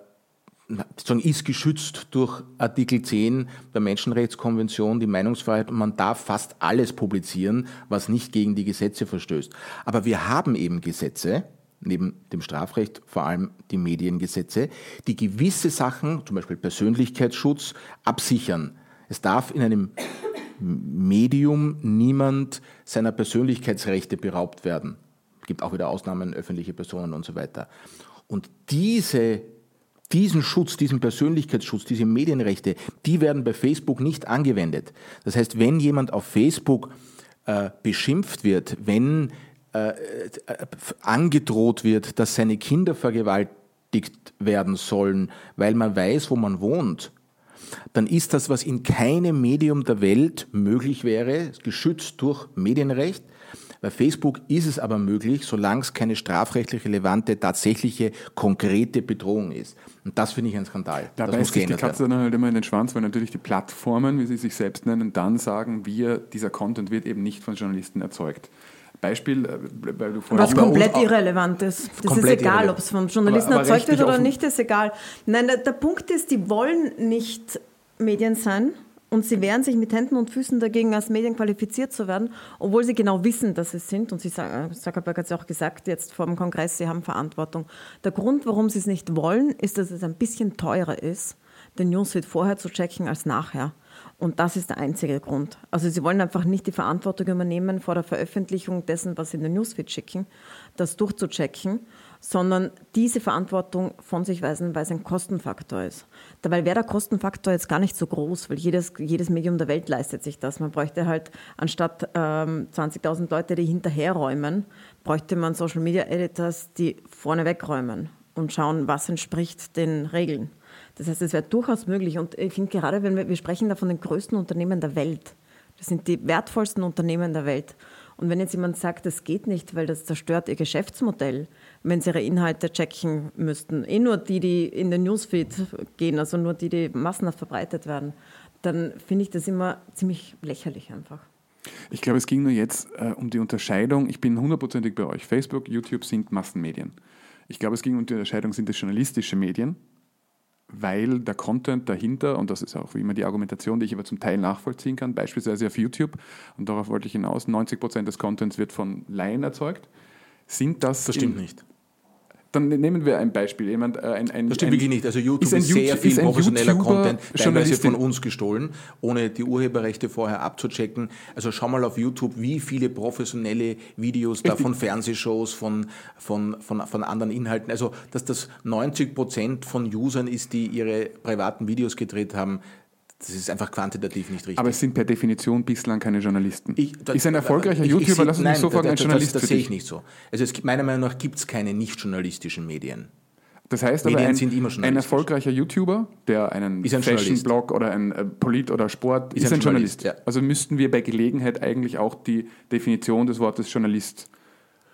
ist geschützt durch Artikel 10 der Menschenrechtskonvention, die Meinungsfreiheit, und man darf fast alles publizieren, was nicht gegen die Gesetze verstößt. Aber wir haben eben Gesetze, neben dem Strafrecht vor allem die Mediengesetze, die gewisse Sachen, zum Beispiel Persönlichkeitsschutz, absichern. Es darf in einem Medium niemand seiner Persönlichkeitsrechte beraubt werden. Es gibt auch wieder Ausnahmen, öffentliche Personen und so weiter. Und diese, diesen Schutz, diesen Persönlichkeitsschutz, diese Medienrechte, die werden bei Facebook nicht angewendet. Das heißt, wenn jemand auf Facebook äh, beschimpft wird, wenn äh, äh angedroht wird, dass seine Kinder vergewaltigt werden sollen, weil man weiß, wo man wohnt, dann ist das, was in keinem Medium der Welt möglich wäre, geschützt durch Medienrecht. Bei Facebook ist es aber möglich, solange es keine strafrechtlich relevante, tatsächliche, konkrete Bedrohung ist. Und das finde ich ein Skandal. Da das beißt sich die Katze dann halt immer in den Schwanz, weil natürlich die Plattformen, wie sie sich selbst nennen, dann sagen, wir, dieser Content wird eben nicht von Journalisten erzeugt. Beispiel, äh, weil du vorhin Was komplett irrelevant ist. Das ist egal, ob es von Journalisten aber, aber erzeugt wird oder nicht, ist egal. Nein, der, der Punkt ist, die wollen nicht Medien sein und sie wehren sich mit Händen und Füßen dagegen, als Medien qualifiziert zu werden, obwohl sie genau wissen, dass sie es sind. Und sie sagen, Zuckerberg hat es auch gesagt, jetzt vor dem Kongress, sie haben Verantwortung. Der Grund, warum sie es nicht wollen, ist, dass es ein bisschen teurer ist, den Newsfeed vorher zu checken als nachher. Und das ist der einzige Grund. Also sie wollen einfach nicht die Verantwortung übernehmen, vor der Veröffentlichung dessen, was sie in den Newsfeed schicken, das durchzuchecken, sondern diese Verantwortung von sich weisen, weil es ein Kostenfaktor ist. Dabei wäre der Kostenfaktor jetzt gar nicht so groß, weil jedes, jedes Medium der Welt leistet sich das. Man bräuchte halt anstatt ähm, 20.000 Leute, die hinterherräumen, bräuchte man Social Media Editors, die vorne wegräumen und schauen, was entspricht den Regeln. Das heißt, es wäre durchaus möglich. Und ich finde gerade, wenn wir, wir sprechen da von den größten Unternehmen der Welt. Das sind die wertvollsten Unternehmen der Welt. Und wenn jetzt jemand sagt, das geht nicht, weil das zerstört ihr Geschäftsmodell, wenn sie ihre Inhalte checken müssten, eh nur die, die in den Newsfeed gehen, also nur die, die massenhaft verbreitet werden, dann finde ich das immer ziemlich lächerlich einfach. Ich glaube, es ging nur jetzt äh, um die Unterscheidung. Ich bin hundertprozentig bei euch. Facebook, YouTube sind Massenmedien. Ich glaube, es ging um die Unterscheidung, sind es journalistische Medien weil der Content dahinter, und das ist auch wie immer die Argumentation, die ich aber zum Teil nachvollziehen kann, beispielsweise auf YouTube, und darauf wollte ich hinaus, 90 Prozent des Contents wird von Laien erzeugt, sind das... Das stimmt nicht. Dann nehmen wir ein Beispiel. Jemand, äh, ein, ein, das stimmt ein, wirklich nicht. Also YouTube ist, ist sehr viel professioneller Content, teilweise von uns gestohlen, ohne die Urheberrechte vorher abzuchecken. Also schau mal auf YouTube, wie viele professionelle Videos da von Fernsehshows, von, von, von, von anderen Inhalten. Also, dass das 90 Prozent von Usern ist, die ihre privaten Videos gedreht haben, das ist einfach quantitativ nicht richtig. Aber es sind per Definition bislang keine Journalisten. Ich, das, ist ein erfolgreicher ich, YouTuber, lass uns nein, so fragen, ein Journalist? Das, das, sehe ich nicht so. Also es, meiner Meinung nach gibt es keine nicht-journalistischen Medien. Das heißt Medien aber, ein, ein erfolgreicher YouTuber, der einen ein Fashion-Blog oder ein äh, Polit- oder Sport, ist, ist ein, ein Journalist. Journalist. Ja. Also müssten wir bei Gelegenheit eigentlich auch die Definition des Wortes Journalist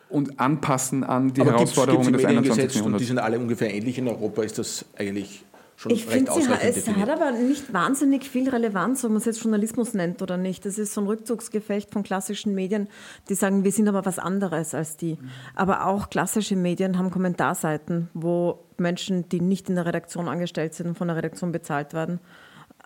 und anpassen an die aber Herausforderungen gibt's, gibt's des 21. Jahrhunderts. Und die sind alle ungefähr ähnlich in Europa, ist das eigentlich schon ich recht ausreichend es definiert. hat aber nicht wahnsinnig viel Relevanz, ob man es jetzt Journalismus nennt oder nicht. Das ist so ein Rückzugsgefecht von klassischen Medien, die sagen, wir sind aber was anderes als die. Aber auch klassische Medien haben Kommentarseiten, wo Menschen, die nicht in der Redaktion angestellt sind und von der Redaktion bezahlt werden,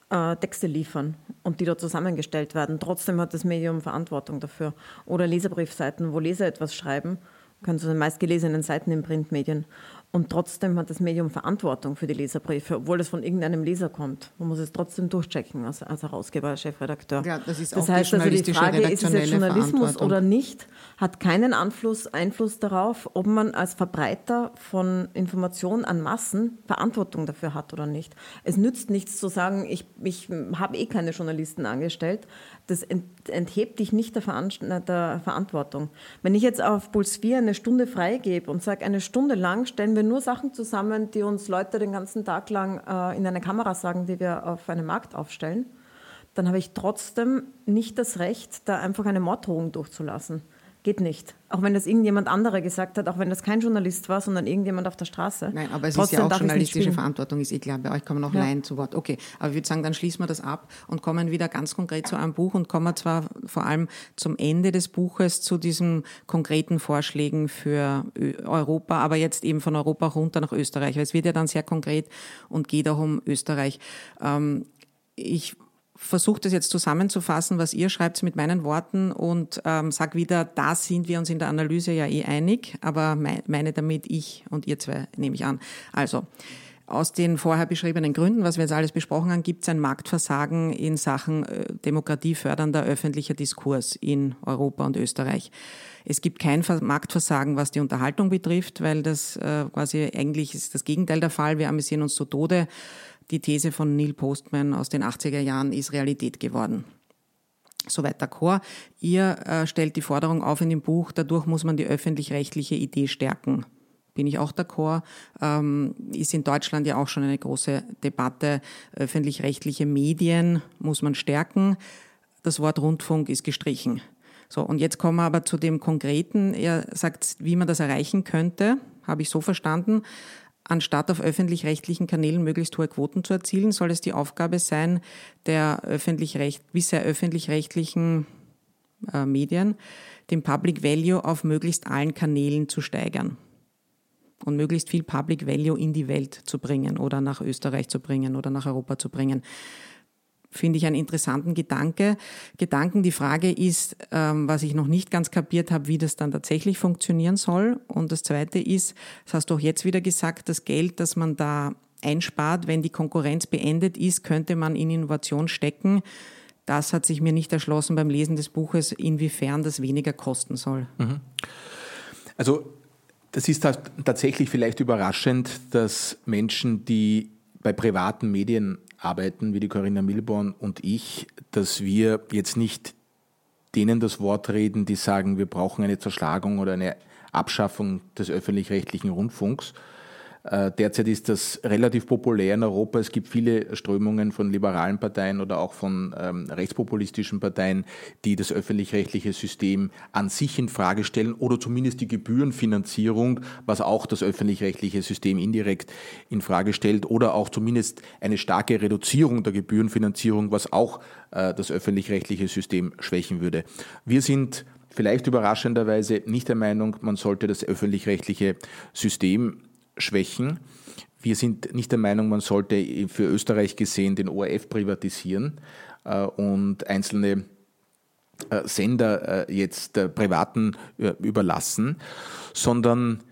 äh, Texte liefern und die dort zusammengestellt werden. Trotzdem hat das Medium Verantwortung dafür. Oder Leserbriefseiten, wo Leser etwas schreiben, können zu den meistgelesenen Seiten in Printmedien. Und trotzdem hat das Medium Verantwortung für die Leserbriefe, obwohl es von irgendeinem Leser kommt. Man muss es trotzdem durchchecken als, als Herausgeber, als Chefredakteur. Ja, das ist das auch die heißt also, die Frage, ist es jetzt Journalismus oder nicht, hat keinen Einfluss, Einfluss darauf, ob man als Verbreiter von Informationen an Massen Verantwortung dafür hat oder nicht. Es nützt nichts zu sagen, ich, ich habe eh keine Journalisten angestellt. Das ent, enthebt dich nicht der, Veran der Verantwortung. Wenn ich jetzt auf Puls 4 eine Stunde freigebe und sage, eine Stunde lang stellen wir nur Sachen zusammen, die uns Leute den ganzen Tag lang äh, in eine Kamera sagen, die wir auf einem Markt aufstellen, dann habe ich trotzdem nicht das Recht, da einfach eine Morddrohung durchzulassen. Geht nicht. Auch wenn das irgendjemand anderer gesagt hat, auch wenn das kein Journalist war, sondern irgendjemand auf der Straße. Nein, aber es Trotzdem ist ja auch journalistische. Verantwortung, ist eh klar. Bei euch kommen noch Ja. Laien zu Wort. Okay, aber ich würde sagen, dann schließen wir das ab und kommen wieder ganz konkret zu einem Buch und kommen zwar vor allem zum Ende des Buches zu diesen konkreten Vorschlägen für Europa, aber jetzt eben von Europa runter nach Österreich, weil es wird ja dann sehr konkret und geht auch um Österreich. Ähm, ich versuche das jetzt zusammenzufassen, was ihr schreibt mit meinen Worten und ähm, sag wieder, da sind wir uns in der Analyse ja eh einig, aber mei- meine damit ich und ihr zwei nehme ich an. Also aus den vorher beschriebenen Gründen, was wir jetzt alles besprochen haben, gibt es ein Marktversagen in Sachen äh, demokratiefördernder öffentlicher Diskurs in Europa und Österreich. Es gibt kein Ver- Marktversagen, was die Unterhaltung betrifft, weil das äh, quasi eigentlich ist das Gegenteil der Fall. Wir amüsieren uns zu Tode. Die These von Neil Postman aus den 80er Jahren ist Realität geworden. Soweit d'accord. Ihr äh, stellt die Forderung auf in dem Buch, dadurch muss man die öffentlich-rechtliche Idee stärken. Bin ich auch d'accord. Ähm, ist in Deutschland ja auch schon eine große Debatte. Öffentlich-rechtliche Medien muss man stärken. Das Wort Rundfunk ist gestrichen. So, und jetzt kommen wir aber zu dem Konkreten. Er sagt, wie man das erreichen könnte, habe ich so verstanden. Anstatt auf öffentlich-rechtlichen Kanälen möglichst hohe Quoten zu erzielen, soll es die Aufgabe sein, der öffentlich-recht, bisher öffentlich-rechtlichen äh, Medien, den Public Value auf möglichst allen Kanälen zu steigern und möglichst viel Public Value in die Welt zu bringen oder nach Österreich zu bringen oder nach Europa zu bringen. Finde ich einen interessanten Gedanke. Gedanken, die Frage ist, ähm, was ich noch nicht ganz kapiert habe, wie das dann tatsächlich funktionieren soll. Und das Zweite ist, das hast du auch jetzt wieder gesagt, das Geld, das man da einspart, wenn die Konkurrenz beendet ist, könnte man in Innovation stecken. Das hat sich mir nicht erschlossen beim Lesen des Buches, inwiefern das weniger kosten soll. Also das ist tat- tatsächlich vielleicht überraschend, dass Menschen, die bei privaten Medien arbeiten, wie die Corinna Milborn und ich, dass wir jetzt nicht denen das Wort reden, die sagen, wir brauchen eine Zerschlagung oder eine Abschaffung des öffentlich-rechtlichen Rundfunks. Äh, Derzeit ist das relativ populär in Europa. Es gibt viele Strömungen von liberalen Parteien oder auch von ähm, rechtspopulistischen Parteien, die das öffentlich-rechtliche System an sich in Frage stellen oder zumindest die Gebührenfinanzierung, was auch das öffentlich-rechtliche System indirekt in Frage stellt, oder auch zumindest eine starke Reduzierung der Gebührenfinanzierung, was auch äh, das öffentlich-rechtliche System schwächen würde. Wir sind vielleicht überraschenderweise nicht der Meinung, man sollte das öffentlich-rechtliche System schwächen. Wir sind nicht der Meinung, man sollte für Österreich gesehen den ORF privatisieren äh, und einzelne äh, Sender äh, jetzt Privaten überlassen, sondern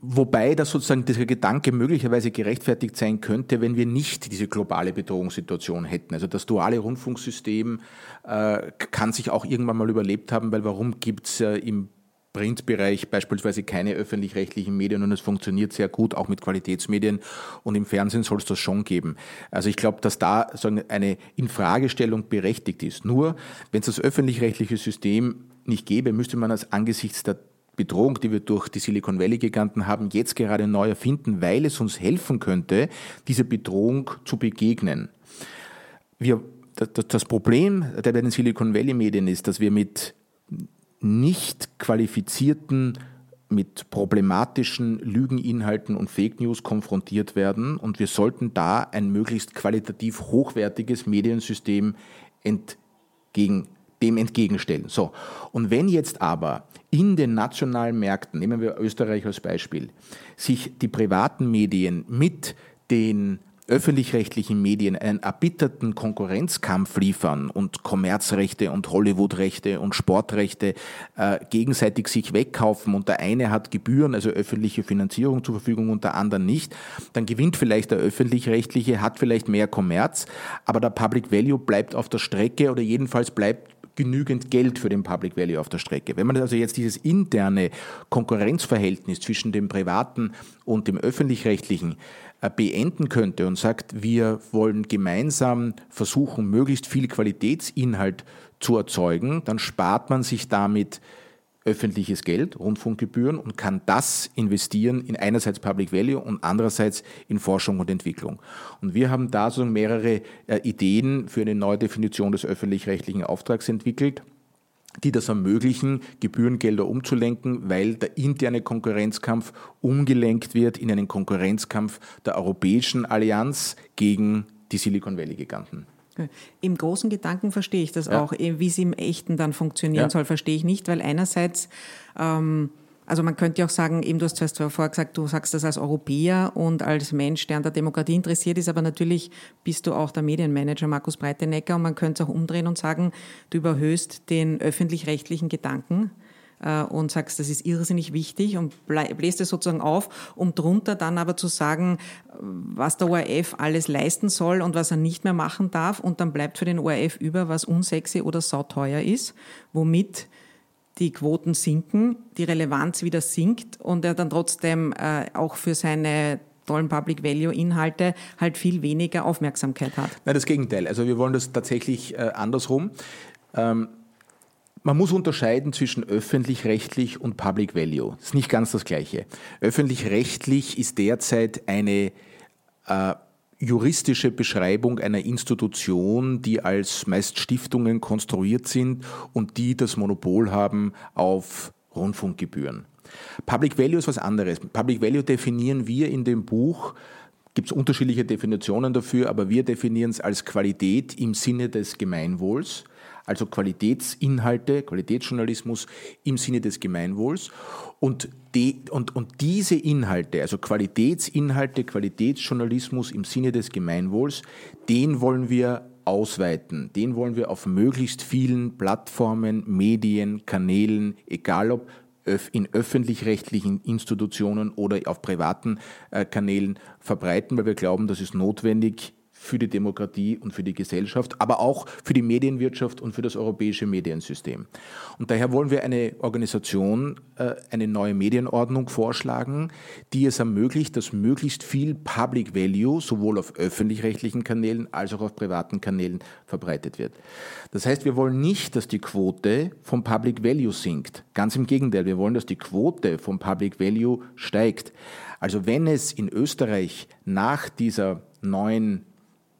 wobei das sozusagen dieser Gedanke möglicherweise gerechtfertigt sein könnte, wenn wir nicht diese globale Bedrohungssituation hätten. Also das duale Rundfunksystem kann sich auch irgendwann mal überlebt haben, weil warum gibt es im Printbereich beispielsweise keine öffentlich-rechtlichen Medien und es funktioniert sehr gut, auch mit Qualitätsmedien und im Fernsehen soll es das schon geben. Also ich glaube, dass da sagen, eine Infragestellung berechtigt ist. Nur, wenn es das öffentlich-rechtliche System nicht gäbe, müsste man es angesichts der Bedrohung, die wir durch die Silicon Valley Giganten haben, jetzt gerade neu erfinden, weil es uns helfen könnte, diese Bedrohung zu begegnen. Wir, das, das Problem der bei den Silicon Valley Medien ist, dass wir mit nicht qualifizierten, mit problematischen Lügeninhalten und Fake News konfrontiert werden und wir sollten da ein möglichst qualitativ hochwertiges Mediensystem entgegen, dem entgegenstellen. So. Und wenn jetzt aber in den nationalen Märkten, nehmen wir Österreich als Beispiel, sich die privaten Medien mit den öffentlich-rechtlichen Medien einen erbitterten Konkurrenzkampf liefern und Kommerzrechte und Hollywoodrechte und Sportrechte äh, gegenseitig sich wegkaufen und der eine hat Gebühren, also öffentliche Finanzierung zur Verfügung und der andere nicht, dann gewinnt vielleicht der öffentlich-rechtliche, hat vielleicht mehr Kommerz, aber der Public Value bleibt auf der Strecke oder jedenfalls bleibt genügend Geld für den Public Value auf der Strecke. Wenn man also jetzt dieses interne Konkurrenzverhältnis zwischen dem privaten und dem öffentlich-rechtlichen beenden könnte und sagt, wir wollen gemeinsam versuchen, möglichst viel Qualitätsinhalt zu erzeugen, dann spart man sich damit öffentliches Geld, Rundfunkgebühren und kann das investieren in einerseits Public Value und andererseits in Forschung und Entwicklung. Und wir haben da so mehrere äh, Ideen für eine neue Definition des öffentlich-rechtlichen Auftrags entwickelt die das ermöglichen, Gebührengelder umzulenken, weil der interne Konkurrenzkampf umgelenkt wird in einen Konkurrenzkampf der Europäischen Allianz gegen die Silicon Valley-Giganten. Im großen Gedanken verstehe ich das ja. auch. Wie es im Echten dann funktionieren ja. soll, verstehe ich nicht, weil einerseits ähm, also man könnte ja auch sagen, eben du hast zuerst vorher gesagt, du sagst das als Europäer und als Mensch, der an der Demokratie interessiert ist, aber natürlich bist du auch der Medienmanager Markus Breitenecker und man könnte es auch umdrehen und sagen, du überhöhst den öffentlich-rechtlichen Gedanken äh, und sagst, das ist irrsinnig wichtig und bläst es sozusagen auf, um drunter dann aber zu sagen, was der ORF alles leisten soll und was er nicht mehr machen darf. Und dann bleibt für den ORF über, was unsexy oder sauteuer ist, womit die Quoten sinken, die Relevanz wieder sinkt und er dann trotzdem äh, auch für seine tollen Public Value Inhalte halt viel weniger Aufmerksamkeit hat. Nein, das Gegenteil. Also wir wollen das tatsächlich äh, andersrum. Ähm, man muss unterscheiden zwischen öffentlich-rechtlich und Public Value. Das ist nicht ganz das Gleiche. Öffentlich-rechtlich ist derzeit eine äh, juristische Beschreibung einer Institution, die als meist Stiftungen konstruiert sind und die das Monopol haben auf Rundfunkgebühren. Public Value ist was anderes. Public Value definieren wir in dem Buch, gibt es unterschiedliche Definitionen dafür, aber wir definieren es als Qualität im Sinne des Gemeinwohls also Qualitätsinhalte, Qualitätsjournalismus im Sinne des Gemeinwohls. Und, die, und, und diese Inhalte, also Qualitätsinhalte, Qualitätsjournalismus im Sinne des Gemeinwohls, den wollen wir ausweiten. Den wollen wir auf möglichst vielen Plattformen, Medien, Kanälen, egal ob in öffentlich-rechtlichen Institutionen oder auf privaten äh, Kanälen verbreiten, weil wir glauben, das ist notwendig für die Demokratie und für die Gesellschaft, aber auch für die Medienwirtschaft und für das europäische Mediensystem. Und daher wollen wir eine Organisation, äh, eine neue Medienordnung vorschlagen, die es ermöglicht, dass möglichst viel Public Value sowohl auf öffentlich-rechtlichen Kanälen als auch auf privaten Kanälen verbreitet wird. Das heißt, wir wollen nicht, dass die Quote vom Public Value sinkt. Ganz im Gegenteil, wir wollen, dass die Quote vom Public Value steigt. Also wenn es in Österreich nach dieser neuen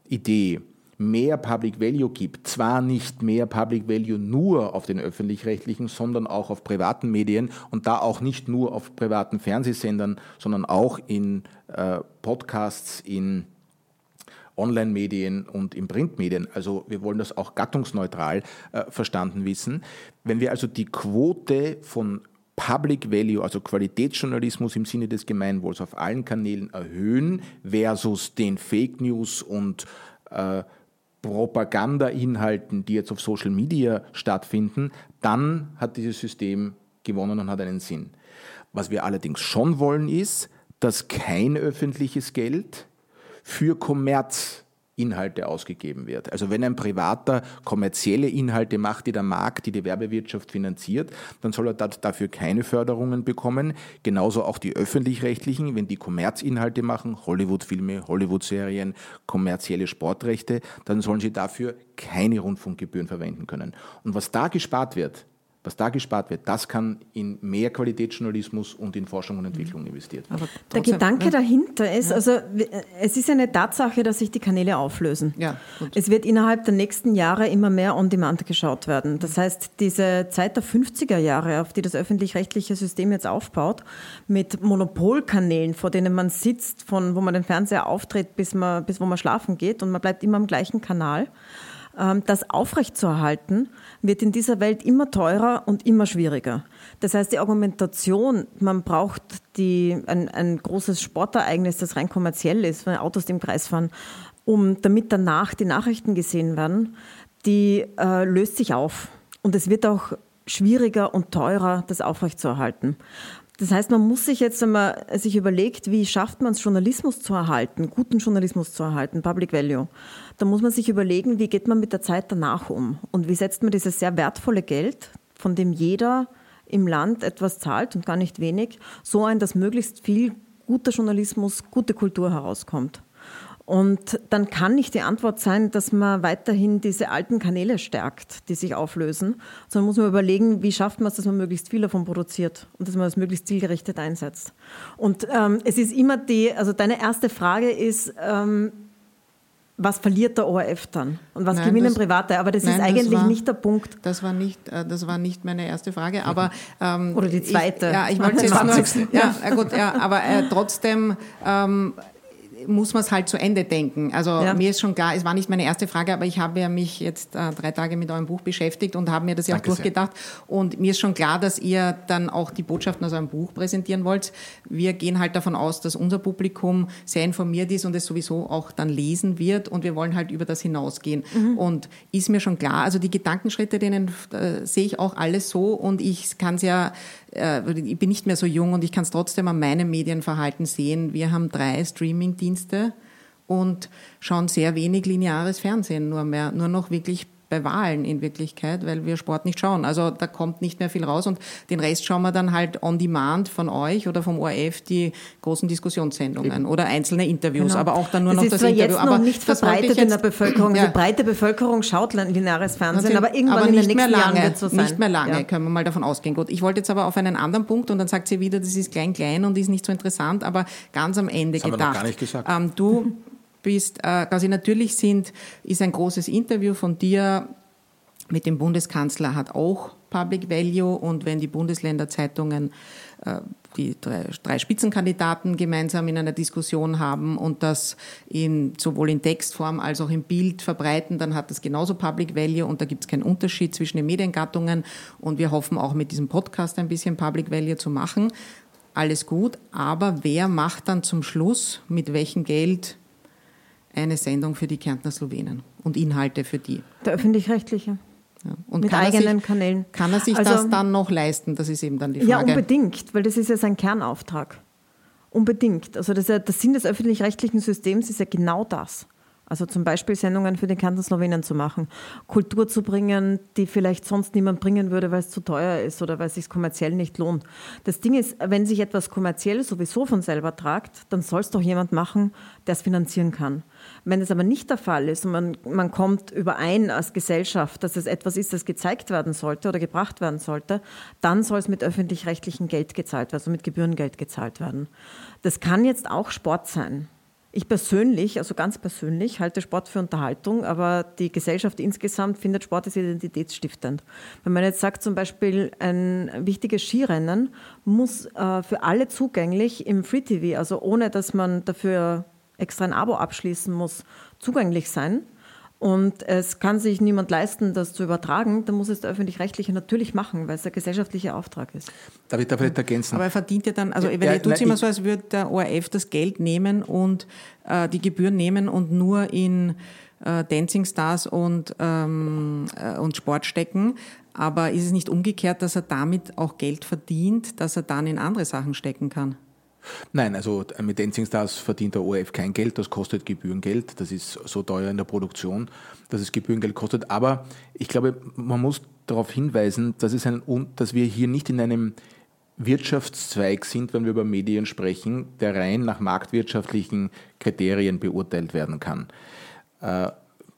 Idee mehr Public Value gibt, zwar nicht mehr Public Value nur auf den öffentlich-rechtlichen, sondern auch auf privaten Medien und da auch nicht nur auf privaten Fernsehsendern, sondern auch in äh, Podcasts, in Online-Medien und in Printmedien. Also wir wollen das auch gattungsneutral äh, verstanden wissen. Wenn wir also die Quote von Public Value, also Qualitätsjournalismus im Sinne des Gemeinwohls auf allen Kanälen erhöhen versus den Fake News und äh, Propaganda-Inhalten, die jetzt auf Social Media stattfinden, dann hat dieses System gewonnen und hat einen Sinn. Was wir allerdings schon wollen, ist, dass kein öffentliches Geld für Kommerz Inhalte ausgegeben wird. Also wenn ein Privater kommerzielle Inhalte macht, die der Markt, die die Werbewirtschaft finanziert, dann soll er dafür keine Förderungen bekommen. Genauso auch die öffentlich-rechtlichen, wenn die Kommerzinhalte machen, Hollywood-Filme, Hollywood-Serien, kommerzielle Sportrechte, dann sollen sie dafür keine Rundfunkgebühren verwenden können. Und was da gespart wird, was da gespart wird, das kann in mehr Qualitätsjournalismus und in Forschung und Entwicklung investiert werden. Der Gedanke dahinter ist, also es ist eine Tatsache, dass sich die Kanäle auflösen. Ja, es wird innerhalb der nächsten Jahre immer mehr on demand geschaut werden. Das heißt, diese Zeit der 50er Jahre, auf die das öffentlich-rechtliche System jetzt aufbaut, mit Monopolkanälen, vor denen man sitzt, von wo man den Fernseher auftritt, bis, man, bis wo man schlafen geht und man bleibt immer am gleichen Kanal das aufrechtzuerhalten wird in dieser Welt immer teurer und immer schwieriger. Das heißt, die Argumentation, man braucht die, ein, ein großes Sportereignis, das rein kommerziell ist, wenn Autos im Kreis fahren, um, damit danach die Nachrichten gesehen werden, die äh, löst sich auf. Und es wird auch schwieriger und teurer, das aufrechtzuerhalten. Das heißt, man muss sich jetzt einmal sich überlegt, wie schafft man es, Journalismus zu erhalten, guten Journalismus zu erhalten, Public Value. Da muss man sich überlegen, wie geht man mit der Zeit danach um und wie setzt man dieses sehr wertvolle Geld, von dem jeder im Land etwas zahlt und gar nicht wenig, so ein, dass möglichst viel guter Journalismus, gute Kultur herauskommt. Und dann kann nicht die Antwort sein, dass man weiterhin diese alten Kanäle stärkt, die sich auflösen, sondern muss man überlegen, wie schafft man es, dass man möglichst viel davon produziert und dass man es möglichst zielgerichtet einsetzt. Und ähm, es ist immer die, also deine erste Frage ist, ähm, was verliert der ORF dann und was nein, gewinnen das, Private? Aber das nein, ist eigentlich das war, nicht der Punkt. Das war nicht, äh, das war nicht meine erste Frage. Aber ähm, oder die zweite. Ich, ja, ich wollte <laughs> jetzt nur. Ja, gut, ja, aber äh, trotzdem. Ähm, muss man es halt zu Ende denken. Also ja. mir ist schon klar, es war nicht meine erste Frage, aber ich habe ja mich jetzt äh, drei Tage mit eurem Buch beschäftigt und habe mir das ja auch durchgedacht. Sehr. Und mir ist schon klar, dass ihr dann auch die Botschaften aus eurem Buch präsentieren wollt. Wir gehen halt davon aus, dass unser Publikum sehr informiert ist und es sowieso auch dann lesen wird und wir wollen halt über das hinausgehen. Mhm. Und ist mir schon klar, also die Gedankenschritte, denen äh, sehe ich auch alles so und ich kann es ja ich bin nicht mehr so jung und ich kann es trotzdem an meinem Medienverhalten sehen. Wir haben drei Streamingdienste und schauen sehr wenig lineares Fernsehen nur mehr, nur noch wirklich bei Wahlen in Wirklichkeit, weil wir Sport nicht schauen. Also da kommt nicht mehr viel raus und den Rest schauen wir dann halt on demand von euch oder vom ORF die großen Diskussionssendungen Eben. oder einzelne Interviews, genau. aber auch dann nur das noch das Interview. Jetzt noch aber nicht verbreitet in der Bevölkerung. Ja. Die breite Bevölkerung schaut lineares Fernsehen, aber irgendwann aber in den nächsten lange, Jahren wird es so sein. Nicht mehr lange, ja. können wir mal davon ausgehen. Gut, ich wollte jetzt aber auf einen anderen Punkt und dann sagt sie wieder, das ist klein klein und ist nicht so interessant, aber ganz am Ende das gedacht. Haben wir noch gar nicht gesagt. Ähm, du bist, äh, quasi natürlich sind, ist ein großes Interview von dir mit dem Bundeskanzler hat auch Public Value. Und wenn die Bundesländerzeitungen äh, die drei, drei, Spitzenkandidaten gemeinsam in einer Diskussion haben und das in, sowohl in Textform als auch im Bild verbreiten, dann hat das genauso Public Value. Und da gibt es keinen Unterschied zwischen den Mediengattungen. Und wir hoffen auch mit diesem Podcast ein bisschen Public Value zu machen. Alles gut, aber wer macht dann zum Schluss mit welchem Geld eine Sendung für die Kärntner Slowenen und Inhalte für die. Der öffentlich-rechtliche. Ja. Und mit eigenen sich, Kanälen. Kann er sich also, das dann noch leisten? Das ist eben dann die Frage. Ja, unbedingt, weil das ist ja sein Kernauftrag. Unbedingt. Also das, ja, der Sinn des öffentlich-rechtlichen Systems ist ja genau das. Also zum Beispiel Sendungen für den Kanton Slowenien zu machen, Kultur zu bringen, die vielleicht sonst niemand bringen würde, weil es zu teuer ist oder weil es sich kommerziell nicht lohnt. Das Ding ist, wenn sich etwas kommerziell sowieso von selber tragt, dann soll es doch jemand machen, der es finanzieren kann. Wenn das aber nicht der Fall ist und man, man kommt überein als Gesellschaft, dass es etwas ist, das gezeigt werden sollte oder gebracht werden sollte, dann soll es mit öffentlich-rechtlichem Geld gezahlt werden, also mit Gebührengeld gezahlt werden. Das kann jetzt auch Sport sein. Ich persönlich, also ganz persönlich, halte Sport für Unterhaltung, aber die Gesellschaft insgesamt findet Sport als identitätsstiftend. Wenn man jetzt sagt, zum Beispiel ein wichtiges Skirennen muss äh, für alle zugänglich im Free TV, also ohne dass man dafür extra ein Abo abschließen muss, zugänglich sein, und es kann sich niemand leisten, das zu übertragen, dann muss es der Öffentlich-Rechtliche natürlich machen, weil es der gesellschaftliche Auftrag ist. Darf ich da vielleicht ergänzen? Aber er verdient ja dann, also ja, er tut es immer so, als würde der ORF das Geld nehmen und äh, die Gebühren nehmen und nur in äh, Dancing Stars und, ähm, äh, und Sport stecken. Aber ist es nicht umgekehrt, dass er damit auch Geld verdient, dass er dann in andere Sachen stecken kann? Nein, also mit Dancing Stars verdient der ORF kein Geld, das kostet Gebührengeld. Das ist so teuer in der Produktion, dass es Gebührengeld kostet. Aber ich glaube, man muss darauf hinweisen, dass, es ein, dass wir hier nicht in einem Wirtschaftszweig sind, wenn wir über Medien sprechen, der rein nach marktwirtschaftlichen Kriterien beurteilt werden kann. Äh,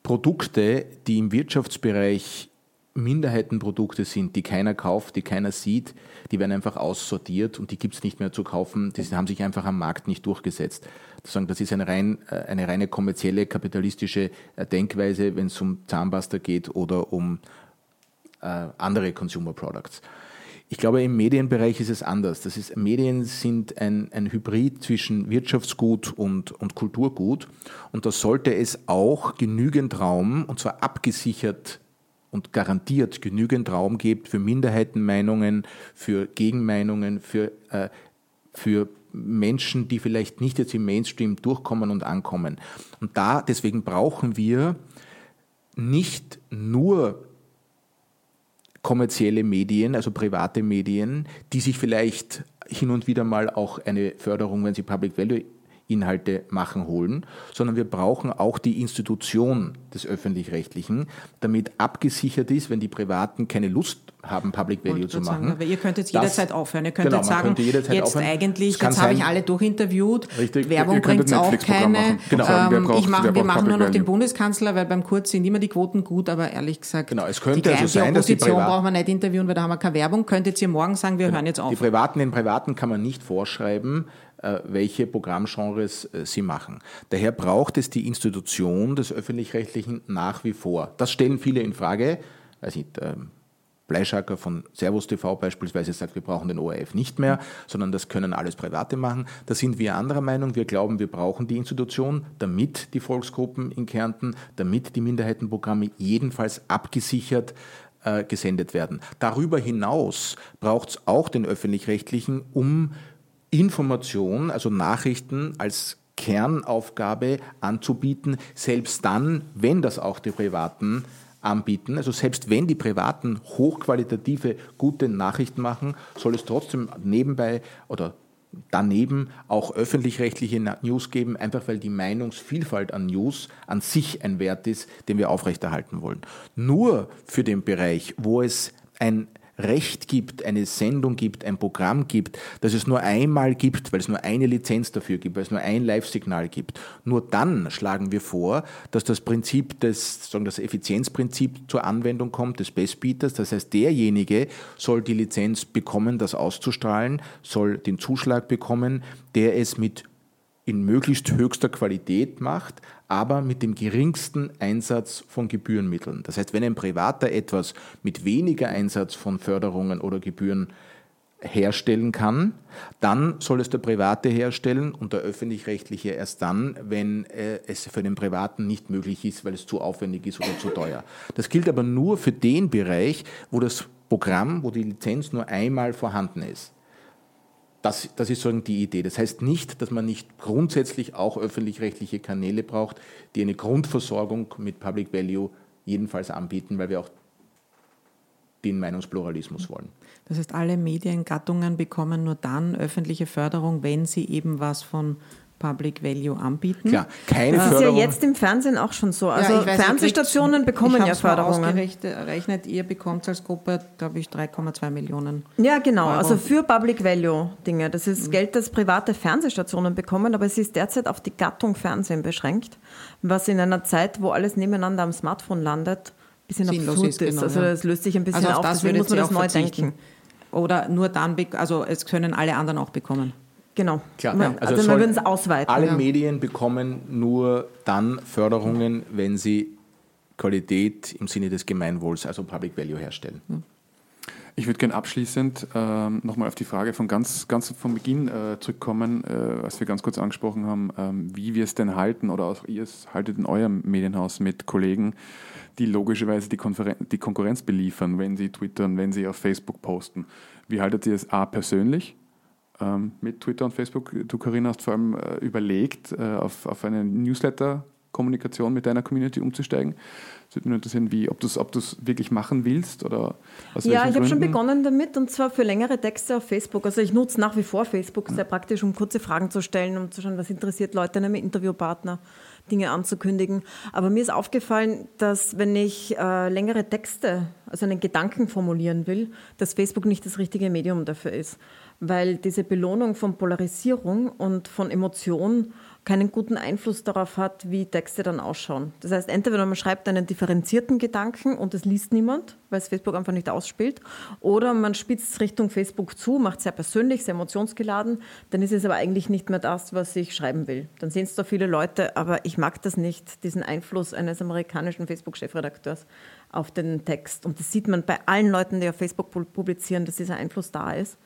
Produkte, die im Wirtschaftsbereich Minderheitenprodukte sind, die keiner kauft, die keiner sieht, die werden einfach aussortiert und die gibt es nicht mehr zu kaufen. Die haben sich einfach am Markt nicht durchgesetzt. Das ist eine, rein, äh, eine reine kommerzielle, kapitalistische äh, Denkweise, wenn es um Zahnpasta geht oder um äh, andere Consumer Products. Ich glaube, im Medienbereich ist es anders. Das ist, Medien sind ein, ein Hybrid zwischen Wirtschaftsgut und, und Kulturgut. Und da sollte es auch genügend Raum, und zwar abgesichert und garantiert genügend Raum gibt für Minderheitenmeinungen, für Gegenmeinungen, für, äh, für Menschen, die vielleicht nicht jetzt im Mainstream durchkommen und ankommen. Und da, deswegen brauchen wir nicht nur kommerzielle Medien, also private Medien, die sich vielleicht hin und wieder mal auch eine Förderung, wenn sie Public Value Inhalte machen holen, sondern wir brauchen auch die Institution des öffentlich-rechtlichen, damit abgesichert ist, wenn die Privaten keine Lust haben, Public Value zu machen. Sagen, ihr könnt jetzt jederzeit aufhören. Ihr könnt genau, jetzt sagen, jetzt aufhören. eigentlich, jetzt habe ich alle durchinterviewt. Richtig. Werbung bringt auch keine. Genau. Ähm, braucht, ich mach, wir machen nur noch den Bundeskanzler, weil beim Kurz sind immer die Quoten gut, aber ehrlich gesagt, genau, es könnte die, also sein, die Opposition dass die brauchen wir nicht interviewen, weil da haben wir keine Werbung. Könnt jetzt ihr morgen sagen, wir genau. hören jetzt auf. Die Privaten, den Privaten kann man nicht vorschreiben, welche Programmgenres äh, sie machen. Daher braucht es die Institution des Öffentlich-Rechtlichen nach wie vor. Das stellen viele in Frage. Weiß nicht, ähm, Bleischacker von Servus TV beispielsweise sagt, wir brauchen den ORF nicht mehr, sondern das können alles Private machen. Da sind wir anderer Meinung. Wir glauben, wir brauchen die Institution, damit die Volksgruppen in Kärnten, damit die Minderheitenprogramme jedenfalls abgesichert äh, gesendet werden. Darüber hinaus braucht es auch den öffentlich-rechtlichen, um Information, also Nachrichten als Kernaufgabe anzubieten, selbst dann, wenn das auch die Privaten anbieten. Also selbst wenn die Privaten hochqualitative, gute Nachrichten machen, soll es trotzdem nebenbei oder daneben auch öffentlich-rechtliche News geben, einfach weil die Meinungsvielfalt an News an sich ein Wert ist, den wir aufrechterhalten wollen. Nur für den Bereich, wo es ein Recht gibt, eine Sendung gibt, ein Programm gibt, das es nur einmal gibt, weil es nur eine Lizenz dafür gibt, weil es nur ein Live-Signal gibt, nur dann schlagen wir vor, dass das Prinzip des, sagen das Effizienzprinzip zur Anwendung kommt, des Bestbieters. Das heißt, derjenige soll die Lizenz bekommen, das auszustrahlen, soll den Zuschlag bekommen, der es mit in möglichst höchster Qualität macht, aber mit dem geringsten Einsatz von Gebührenmitteln. Das heißt, wenn ein Privater etwas mit weniger Einsatz von Förderungen oder Gebühren herstellen kann, dann soll es der Private herstellen und der öffentlich-rechtliche erst dann, wenn äh, es für den Privaten nicht möglich ist, weil es zu aufwendig ist oder zu teuer. Das gilt aber nur für den Bereich, wo das Programm, wo die Lizenz nur einmal vorhanden ist. Das, das ist sozusagen die Idee. Das heißt nicht, dass man nicht grundsätzlich auch öffentlich-rechtliche Kanäle braucht, die eine Grundversorgung mit Public Value jedenfalls anbieten, weil wir auch den Meinungspluralismus wollen. Das heißt, alle Mediengattungen bekommen nur dann öffentliche Förderung, wenn sie eben was von Public Value anbieten. Klar, keine das Förderung. ist ja jetzt im Fernsehen auch schon so. Also ja, weiß, Fernsehstationen kriegt, bekommen ja Förderungen. Ausgerechnet, ihr bekommt als Gruppe, glaube ich, 3,2 Millionen. Ja, genau. Euro. Also für Public Value Dinge. Das ist mhm. Geld, das private Fernsehstationen bekommen, aber es ist derzeit auf die Gattung Fernsehen beschränkt, was in einer Zeit, wo alles nebeneinander am Smartphone landet, ein bisschen Sinnlos absurd ist. Genau, also das löst sich ein bisschen also auf, das deswegen muss man das neu denken. Oder nur dann, also es können alle anderen auch bekommen. Genau. Klar, ja. also, also wir würden es ausweiten. Alle ja. Medien bekommen nur dann Förderungen, wenn sie Qualität im Sinne des Gemeinwohls, also Public Value herstellen. Ich würde gerne abschließend ähm, nochmal auf die Frage von ganz, ganz vom Beginn äh, zurückkommen, äh, was wir ganz kurz angesprochen haben, ähm, wie wir es denn halten oder auch ihr es haltet in eurem Medienhaus mit Kollegen, die logischerweise die, Konferen die Konkurrenz beliefern, wenn sie twittern, wenn sie auf Facebook posten. Wie haltet ihr es A persönlich? Ähm, mit Twitter und Facebook. Du, Corinna, hast vor allem äh, überlegt, äh, auf, auf eine Newsletter-Kommunikation mit deiner Community umzusteigen. Es würde mich interessieren, wie, ob du es ob wirklich machen willst oder aus Ja, ich habe schon begonnen damit und zwar für längere Texte auf Facebook. Also ich nutze nach wie vor Facebook sehr praktisch, um kurze Fragen zu stellen, um zu schauen, was interessiert Leute, einem Interviewpartner. Dinge anzukündigen. Aber mir ist aufgefallen, dass wenn ich äh, längere Texte, also einen Gedanken formulieren will, dass Facebook nicht das richtige Medium dafür ist weil diese Belohnung von Polarisierung und von Emotion keinen guten Einfluss darauf hat, wie Texte dann ausschauen. Das heißt, entweder man schreibt einen differenzierten Gedanken und es liest niemand, weil es Facebook einfach nicht ausspielt, oder man spitzt es Richtung Facebook zu, macht sehr persönlich, sehr emotionsgeladen, dann ist es aber eigentlich nicht mehr das, was ich schreiben will. Dann sehen es da viele Leute, aber ich mag das nicht, diesen Einfluss eines amerikanischen Facebook-Chefredakteurs auf den Text. Und das sieht man bei allen Leuten, die auf Facebook publizieren, dass dieser Einfluss da ist.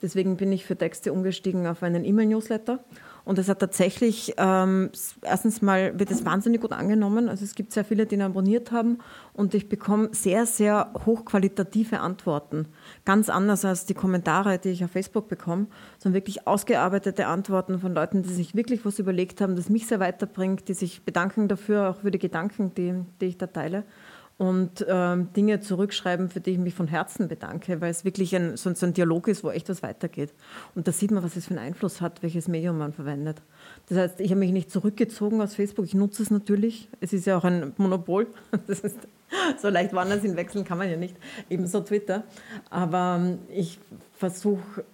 Deswegen bin ich für Texte umgestiegen auf einen E-Mail-Newsletter. Und es hat tatsächlich, ähm, erstens mal wird es wahnsinnig gut angenommen. Also es gibt sehr viele, die ihn abonniert haben. Und ich bekomme sehr, sehr hochqualitative Antworten. Ganz anders als die Kommentare, die ich auf Facebook bekomme, sondern wirklich ausgearbeitete Antworten von Leuten, die sich wirklich was überlegt haben, das mich sehr weiterbringt, die sich bedanken dafür, auch für die Gedanken, die, die ich da teile und ähm, Dinge zurückschreiben, für die ich mich von Herzen bedanke, weil es wirklich ein, so, ein Dialog ist, wo echt was weitergeht. Und da sieht man, was es für einen Einfluss hat, welches Medium man verwendet. Das heißt, ich habe mich nicht zurückgezogen aus Facebook, ich nutze es natürlich. Es ist ja auch ein Monopol. <laughs> Das ist, so leicht woanders hinwechseln kann man ja nicht. Ebenso Twitter. Aber ähm, ich versuche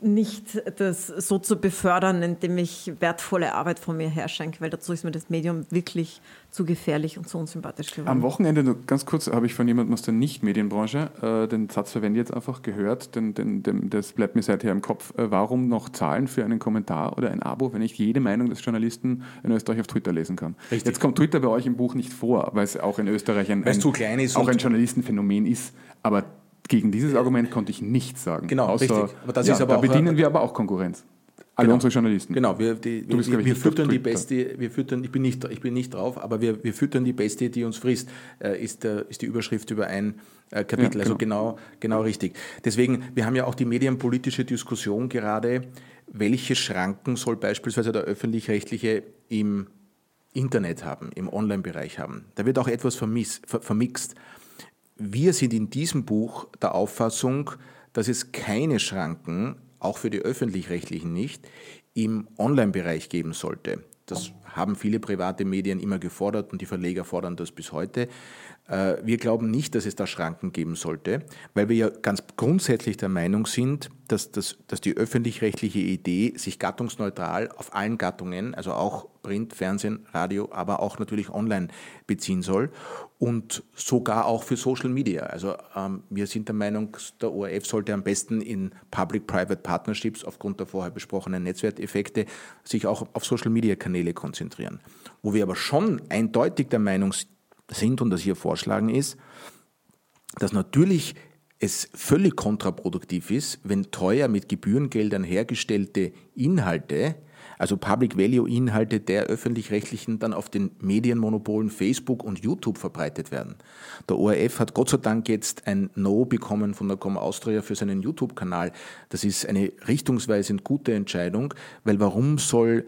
nicht das so zu befördern, indem ich wertvolle Arbeit von mir herschenke, weil dazu ist mir das Medium wirklich zu gefährlich und zu unsympathisch geworden. Am Wochenende, nur ganz kurz, habe ich von jemandem aus der Nicht-Medienbranche äh, den Satz verwende jetzt einfach gehört, denn, denn, denn, das bleibt mir seither im Kopf. Äh, warum noch zahlen für einen Kommentar oder ein Abo, wenn ich jede Meinung des Journalisten in Österreich auf Twitter lesen kann? Richtig. Jetzt kommt Twitter bei euch im Buch nicht vor, weil es auch in Österreich ein, ein, auch ein Journalistenphänomen ist, aber gegen dieses Argument konnte ich nichts sagen. Genau, außer, richtig. Aber das ja, ist aber da bedienen wir aber auch Konkurrenz. Alle genau. unsere Journalisten. Genau, wir, die, wir, wir, wir füttern die beste, wir füttern, ich bin nicht, ich bin nicht drauf, aber wir, wir füttern die beste, die uns frisst, äh, ist, der, ist die Überschrift über ein äh, Kapitel. Ja, also genau. Also genau, genau richtig. Deswegen, wir haben ja auch die medienpolitische Diskussion gerade, welche Schranken soll beispielsweise der öffentlich-rechtliche im Internet haben, im Online-Bereich haben. Da wird auch etwas vermiss, ver, vermixt. Wir sind in diesem Buch der Auffassung, dass es keine Schranken, auch für die öffentlich-rechtlichen nicht, im Online-Bereich geben sollte. Das haben viele private Medien immer gefordert und die Verleger fordern das bis heute. Äh, wir glauben nicht, dass es da Schranken geben sollte, weil wir ja ganz grundsätzlich der Meinung sind, dass, das, dass die öffentlich-rechtliche Idee sich gattungsneutral auf allen Gattungen, also auch Print, Fernsehen, Radio, aber auch natürlich online beziehen soll und sogar auch für Social Media. Also ähm, wir sind der Meinung, der ORF sollte am besten in Public-Private Partnerships aufgrund der vorher besprochenen Netzwerkeffekte sich auch auf Social Media Kanäle konzentrieren. Wo wir aber schon eindeutig der Meinung sind und das hier vorschlagen ist, dass natürlich es völlig kontraproduktiv ist, wenn teuer mit Gebührengeldern hergestellte Inhalte also Public Value Inhalte der öffentlich-rechtlichen dann auf den Medienmonopolen Facebook und YouTube verbreitet werden. Der ORF hat Gott sei Dank jetzt ein No bekommen von der Com Austria für seinen YouTube-Kanal. Das ist eine richtungsweisend gute Entscheidung, weil warum soll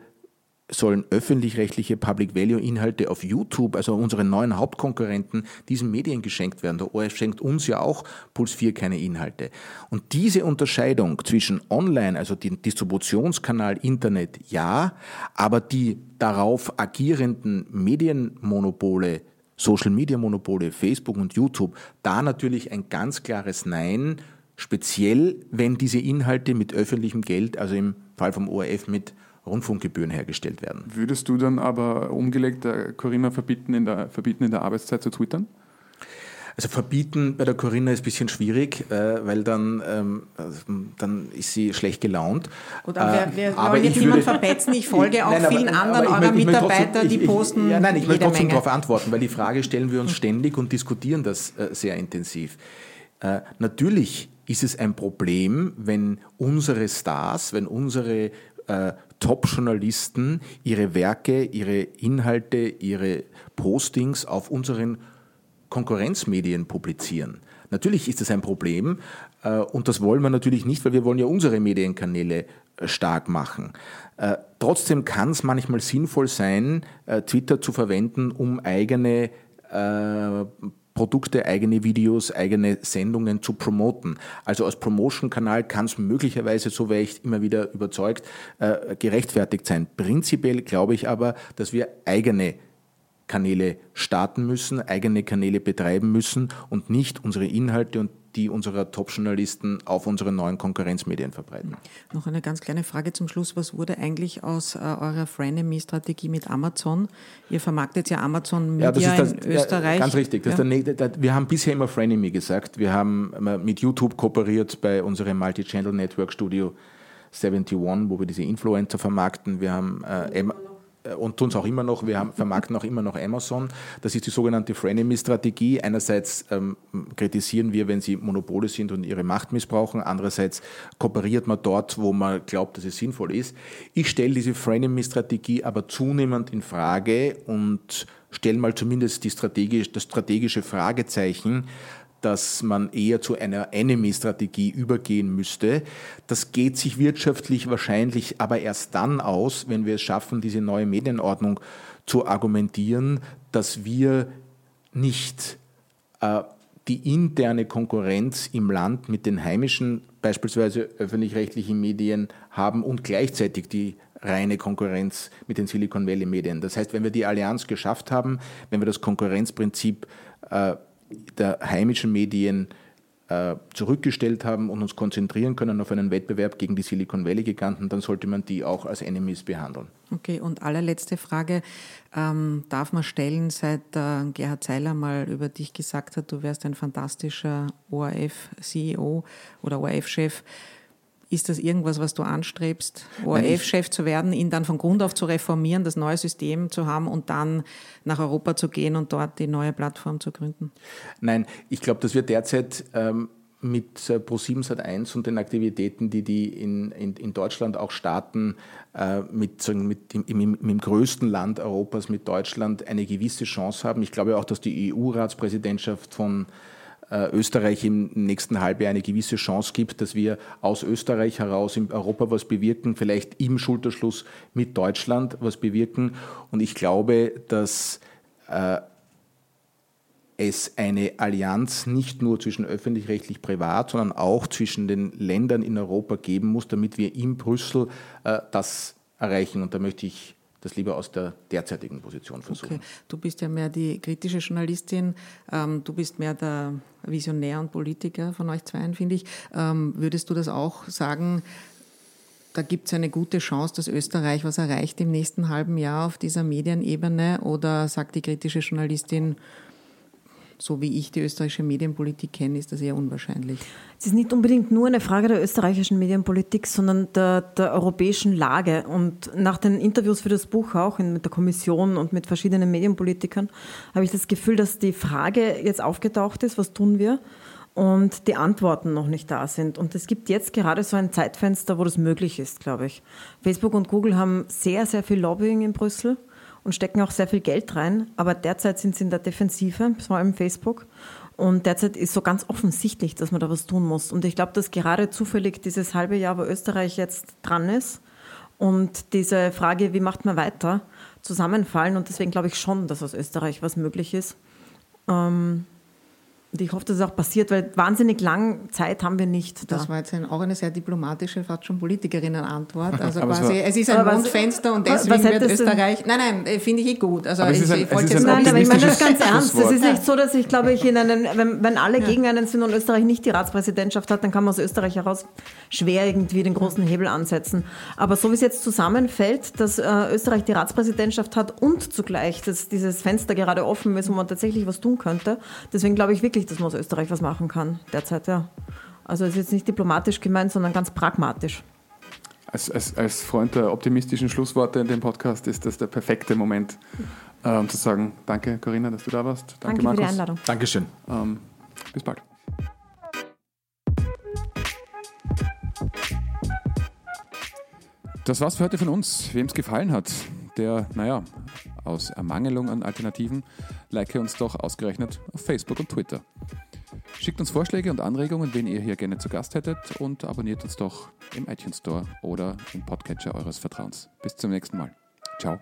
sollen öffentlich-rechtliche Public-Value-Inhalte auf YouTube, also unseren neuen Hauptkonkurrenten, diesen Medien geschenkt werden. Der ORF schenkt uns ja auch Puls 4 keine Inhalte. Und diese Unterscheidung zwischen Online, also dem Distributionskanal Internet, ja, aber die darauf agierenden Medienmonopole, Social-Media-Monopole, Facebook und YouTube, da natürlich ein ganz klares Nein, speziell wenn diese Inhalte mit öffentlichem Geld, also im Fall vom ORF mit Rundfunkgebühren hergestellt werden. Würdest du dann aber umgelegt der Corinna verbieten in der, verbieten, in der Arbeitszeit zu twittern? Also verbieten bei der Corinna ist ein bisschen schwierig, äh, weil dann, ähm, dann ist sie schlecht gelaunt. Gut, aber wir, wir aber wollen jetzt niemanden verpetzen. Ich folge auch nein, vielen aber, anderen eurer Mitarbeiter, trotzdem, die posten. Ich, ja, nein, ich möchte trotzdem darauf antworten, weil die Frage stellen wir uns ständig und diskutieren das äh, sehr intensiv. Äh, natürlich ist es ein Problem, wenn unsere Stars, wenn unsere äh, Top-Journalisten ihre Werke, ihre Inhalte, ihre Postings auf unseren Konkurrenzmedien publizieren. Natürlich ist das ein Problem äh, und das wollen wir natürlich nicht, weil wir wollen ja unsere Medienkanäle äh, stark machen. Äh, trotzdem kann es manchmal sinnvoll sein, Twitter zu verwenden, um eigene Produkte, eigene Videos, eigene Sendungen zu promoten. Also als Promotion-Kanal kann es möglicherweise, so wäre ich immer wieder überzeugt, äh, gerechtfertigt sein. Prinzipiell glaube ich aber, dass wir eigene Kanäle starten müssen, eigene Kanäle betreiben müssen und nicht unsere Inhalte und die unserer Top-Journalisten auf unsere neuen Konkurrenzmedien verbreiten. Noch eine ganz kleine Frage zum Schluss. Was wurde eigentlich aus äh, eurer Frenemy-Strategie mit Amazon? Ihr vermarktet ja Amazon Media ja, das ist das, in Österreich. Ja, ganz richtig. Ja. Der, wir haben bisher immer Frenemy gesagt. Wir haben äh, mit YouTube kooperiert bei unserem Multi-Channel Network Studio 71, wo wir diese Influencer vermarkten. Wir haben äh, und tun es auch immer noch, wir haben, vermarkten auch immer noch Amazon. Das ist die sogenannte Frenemy-Strategie. Einerseits ähm, kritisieren wir, wenn sie Monopole sind und ihre Macht missbrauchen. Andererseits kooperiert man dort, wo man glaubt, dass es sinnvoll ist. Ich stelle diese Frenemy-Strategie aber zunehmend in Frage und stelle mal zumindest die strategisch, das strategische Fragezeichen, dass man eher zu einer Enemy-Strategie übergehen müsste. Das geht sich wirtschaftlich wahrscheinlich aber erst dann aus, wenn wir es schaffen, diese neue Medienordnung zu argumentieren, dass wir nicht äh, die interne Konkurrenz im Land mit den heimischen, beispielsweise öffentlich-rechtlichen Medien haben und gleichzeitig die reine Konkurrenz mit den Silicon Valley Medien. Das heißt, wenn wir die Allianz geschafft haben, wenn wir das Konkurrenzprinzip äh, der heimischen Medien äh, zurückgestellt haben und uns konzentrieren können auf einen Wettbewerb gegen die Silicon Valley-Giganten, dann sollte man die auch als Enemies behandeln. Okay, und allerletzte Frage ähm, darf man stellen, seit äh, Gerhard Zeiler mal über dich gesagt hat, du wärst ein fantastischer ORF-CEO oder ORF-Chef. Ist das irgendwas, was du anstrebst, ORF-Chef zu werden, ihn dann von Grund auf zu reformieren, das neue System zu haben und dann nach Europa zu gehen und dort die neue Plattform zu gründen? Nein, ich glaube, dass wir derzeit ähm, mit äh, Pro7 Sat1 und den Aktivitäten, die die in, in, in Deutschland auch starten, äh, mit, sagen, mit im, im, im, größten Land Europas, mit Deutschland, eine gewisse Chance haben. Ich glaube auch, dass die EU-Ratspräsidentschaft von Österreich im nächsten Halbjahr eine gewisse Chance gibt, dass wir aus Österreich heraus in Europa was bewirken, vielleicht im Schulterschluss mit Deutschland was bewirken. Und ich glaube, dass äh, es eine Allianz nicht nur zwischen öffentlich-rechtlich privat, sondern auch zwischen den Ländern in Europa geben muss, damit wir in Brüssel äh, das erreichen. Und da möchte ich das lieber aus der derzeitigen Position versuchen. Okay. Du bist ja mehr die kritische Journalistin, ähm, du bist mehr der Visionär und Politiker von euch zweien, finde ich. Ähm, würdest du das auch sagen, da gibt es eine gute Chance, dass Österreich was erreicht im nächsten halben Jahr auf dieser Medienebene? Oder sagt die kritische Journalistin, so wie ich die österreichische Medienpolitik kenne, ist das eher unwahrscheinlich. Es ist nicht unbedingt nur eine Frage der österreichischen Medienpolitik, sondern der, der europäischen Lage. Und nach den Interviews für das Buch auch mit der Kommission und mit verschiedenen Medienpolitikern habe ich das Gefühl, dass die Frage jetzt aufgetaucht ist, was tun wir? und die Antworten noch nicht da sind. Und es gibt jetzt gerade so ein Zeitfenster, wo das möglich ist, glaube ich. Facebook und Google haben sehr, sehr viel Lobbying in Brüssel und stecken auch sehr viel Geld rein. Aber derzeit sind sie in der Defensive, vor allem Facebook. Und derzeit ist so ganz offensichtlich, dass man da was tun muss. Und ich glaube, dass gerade zufällig dieses halbe Jahr, wo Österreich jetzt dran ist und diese Frage, wie macht man weiter, zusammenfallen. Und deswegen glaube ich schon, dass aus Österreich was möglich ist. Ähm, ich hoffe, dass es auch passiert, weil wahnsinnig lang Zeit haben wir nicht. Da. Das war jetzt ein, auch eine sehr diplomatische, fast schon Politikerinnen-Antwort. <laughs> Also quasi, es ist ein Mondfenster und deswegen wird Österreich. Nein, nein, äh, finde ich eh gut. Also ich, ich, ich wollte jetzt Nein, aber ich meine das ganz ernst. Es ist nicht so, dass ich glaube, ich in einen, wenn, wenn alle ja. gegen einen sind und Österreich nicht die Ratspräsidentschaft hat, dann kann man aus Österreich heraus schwer irgendwie den großen Hebel ansetzen. Aber so wie es jetzt zusammenfällt, dass äh, Österreich die Ratspräsidentschaft hat und zugleich dass dieses Fenster gerade offen ist, wo man tatsächlich was tun könnte, deswegen glaube ich wirklich, dass man aus Österreich was machen kann derzeit, ja. Also es ist jetzt nicht diplomatisch gemeint, sondern ganz pragmatisch. Als, als, als Freund der optimistischen Schlussworte in dem Podcast ist das der perfekte Moment, äh, um zu sagen, danke Corinna, dass du da warst. Danke, danke Markus. für die Einladung. Dankeschön. Ähm, bis bald. Das war's für heute von uns. Wem es gefallen hat, der, naja, aus Ermangelung an Alternativen, like uns doch ausgerechnet auf Facebook und Twitter. Schickt uns Vorschläge und Anregungen, wen ihr hier gerne zu Gast hättet und abonniert uns doch im iTunes Store oder im Podcatcher eures Vertrauens. Bis zum nächsten Mal. Ciao.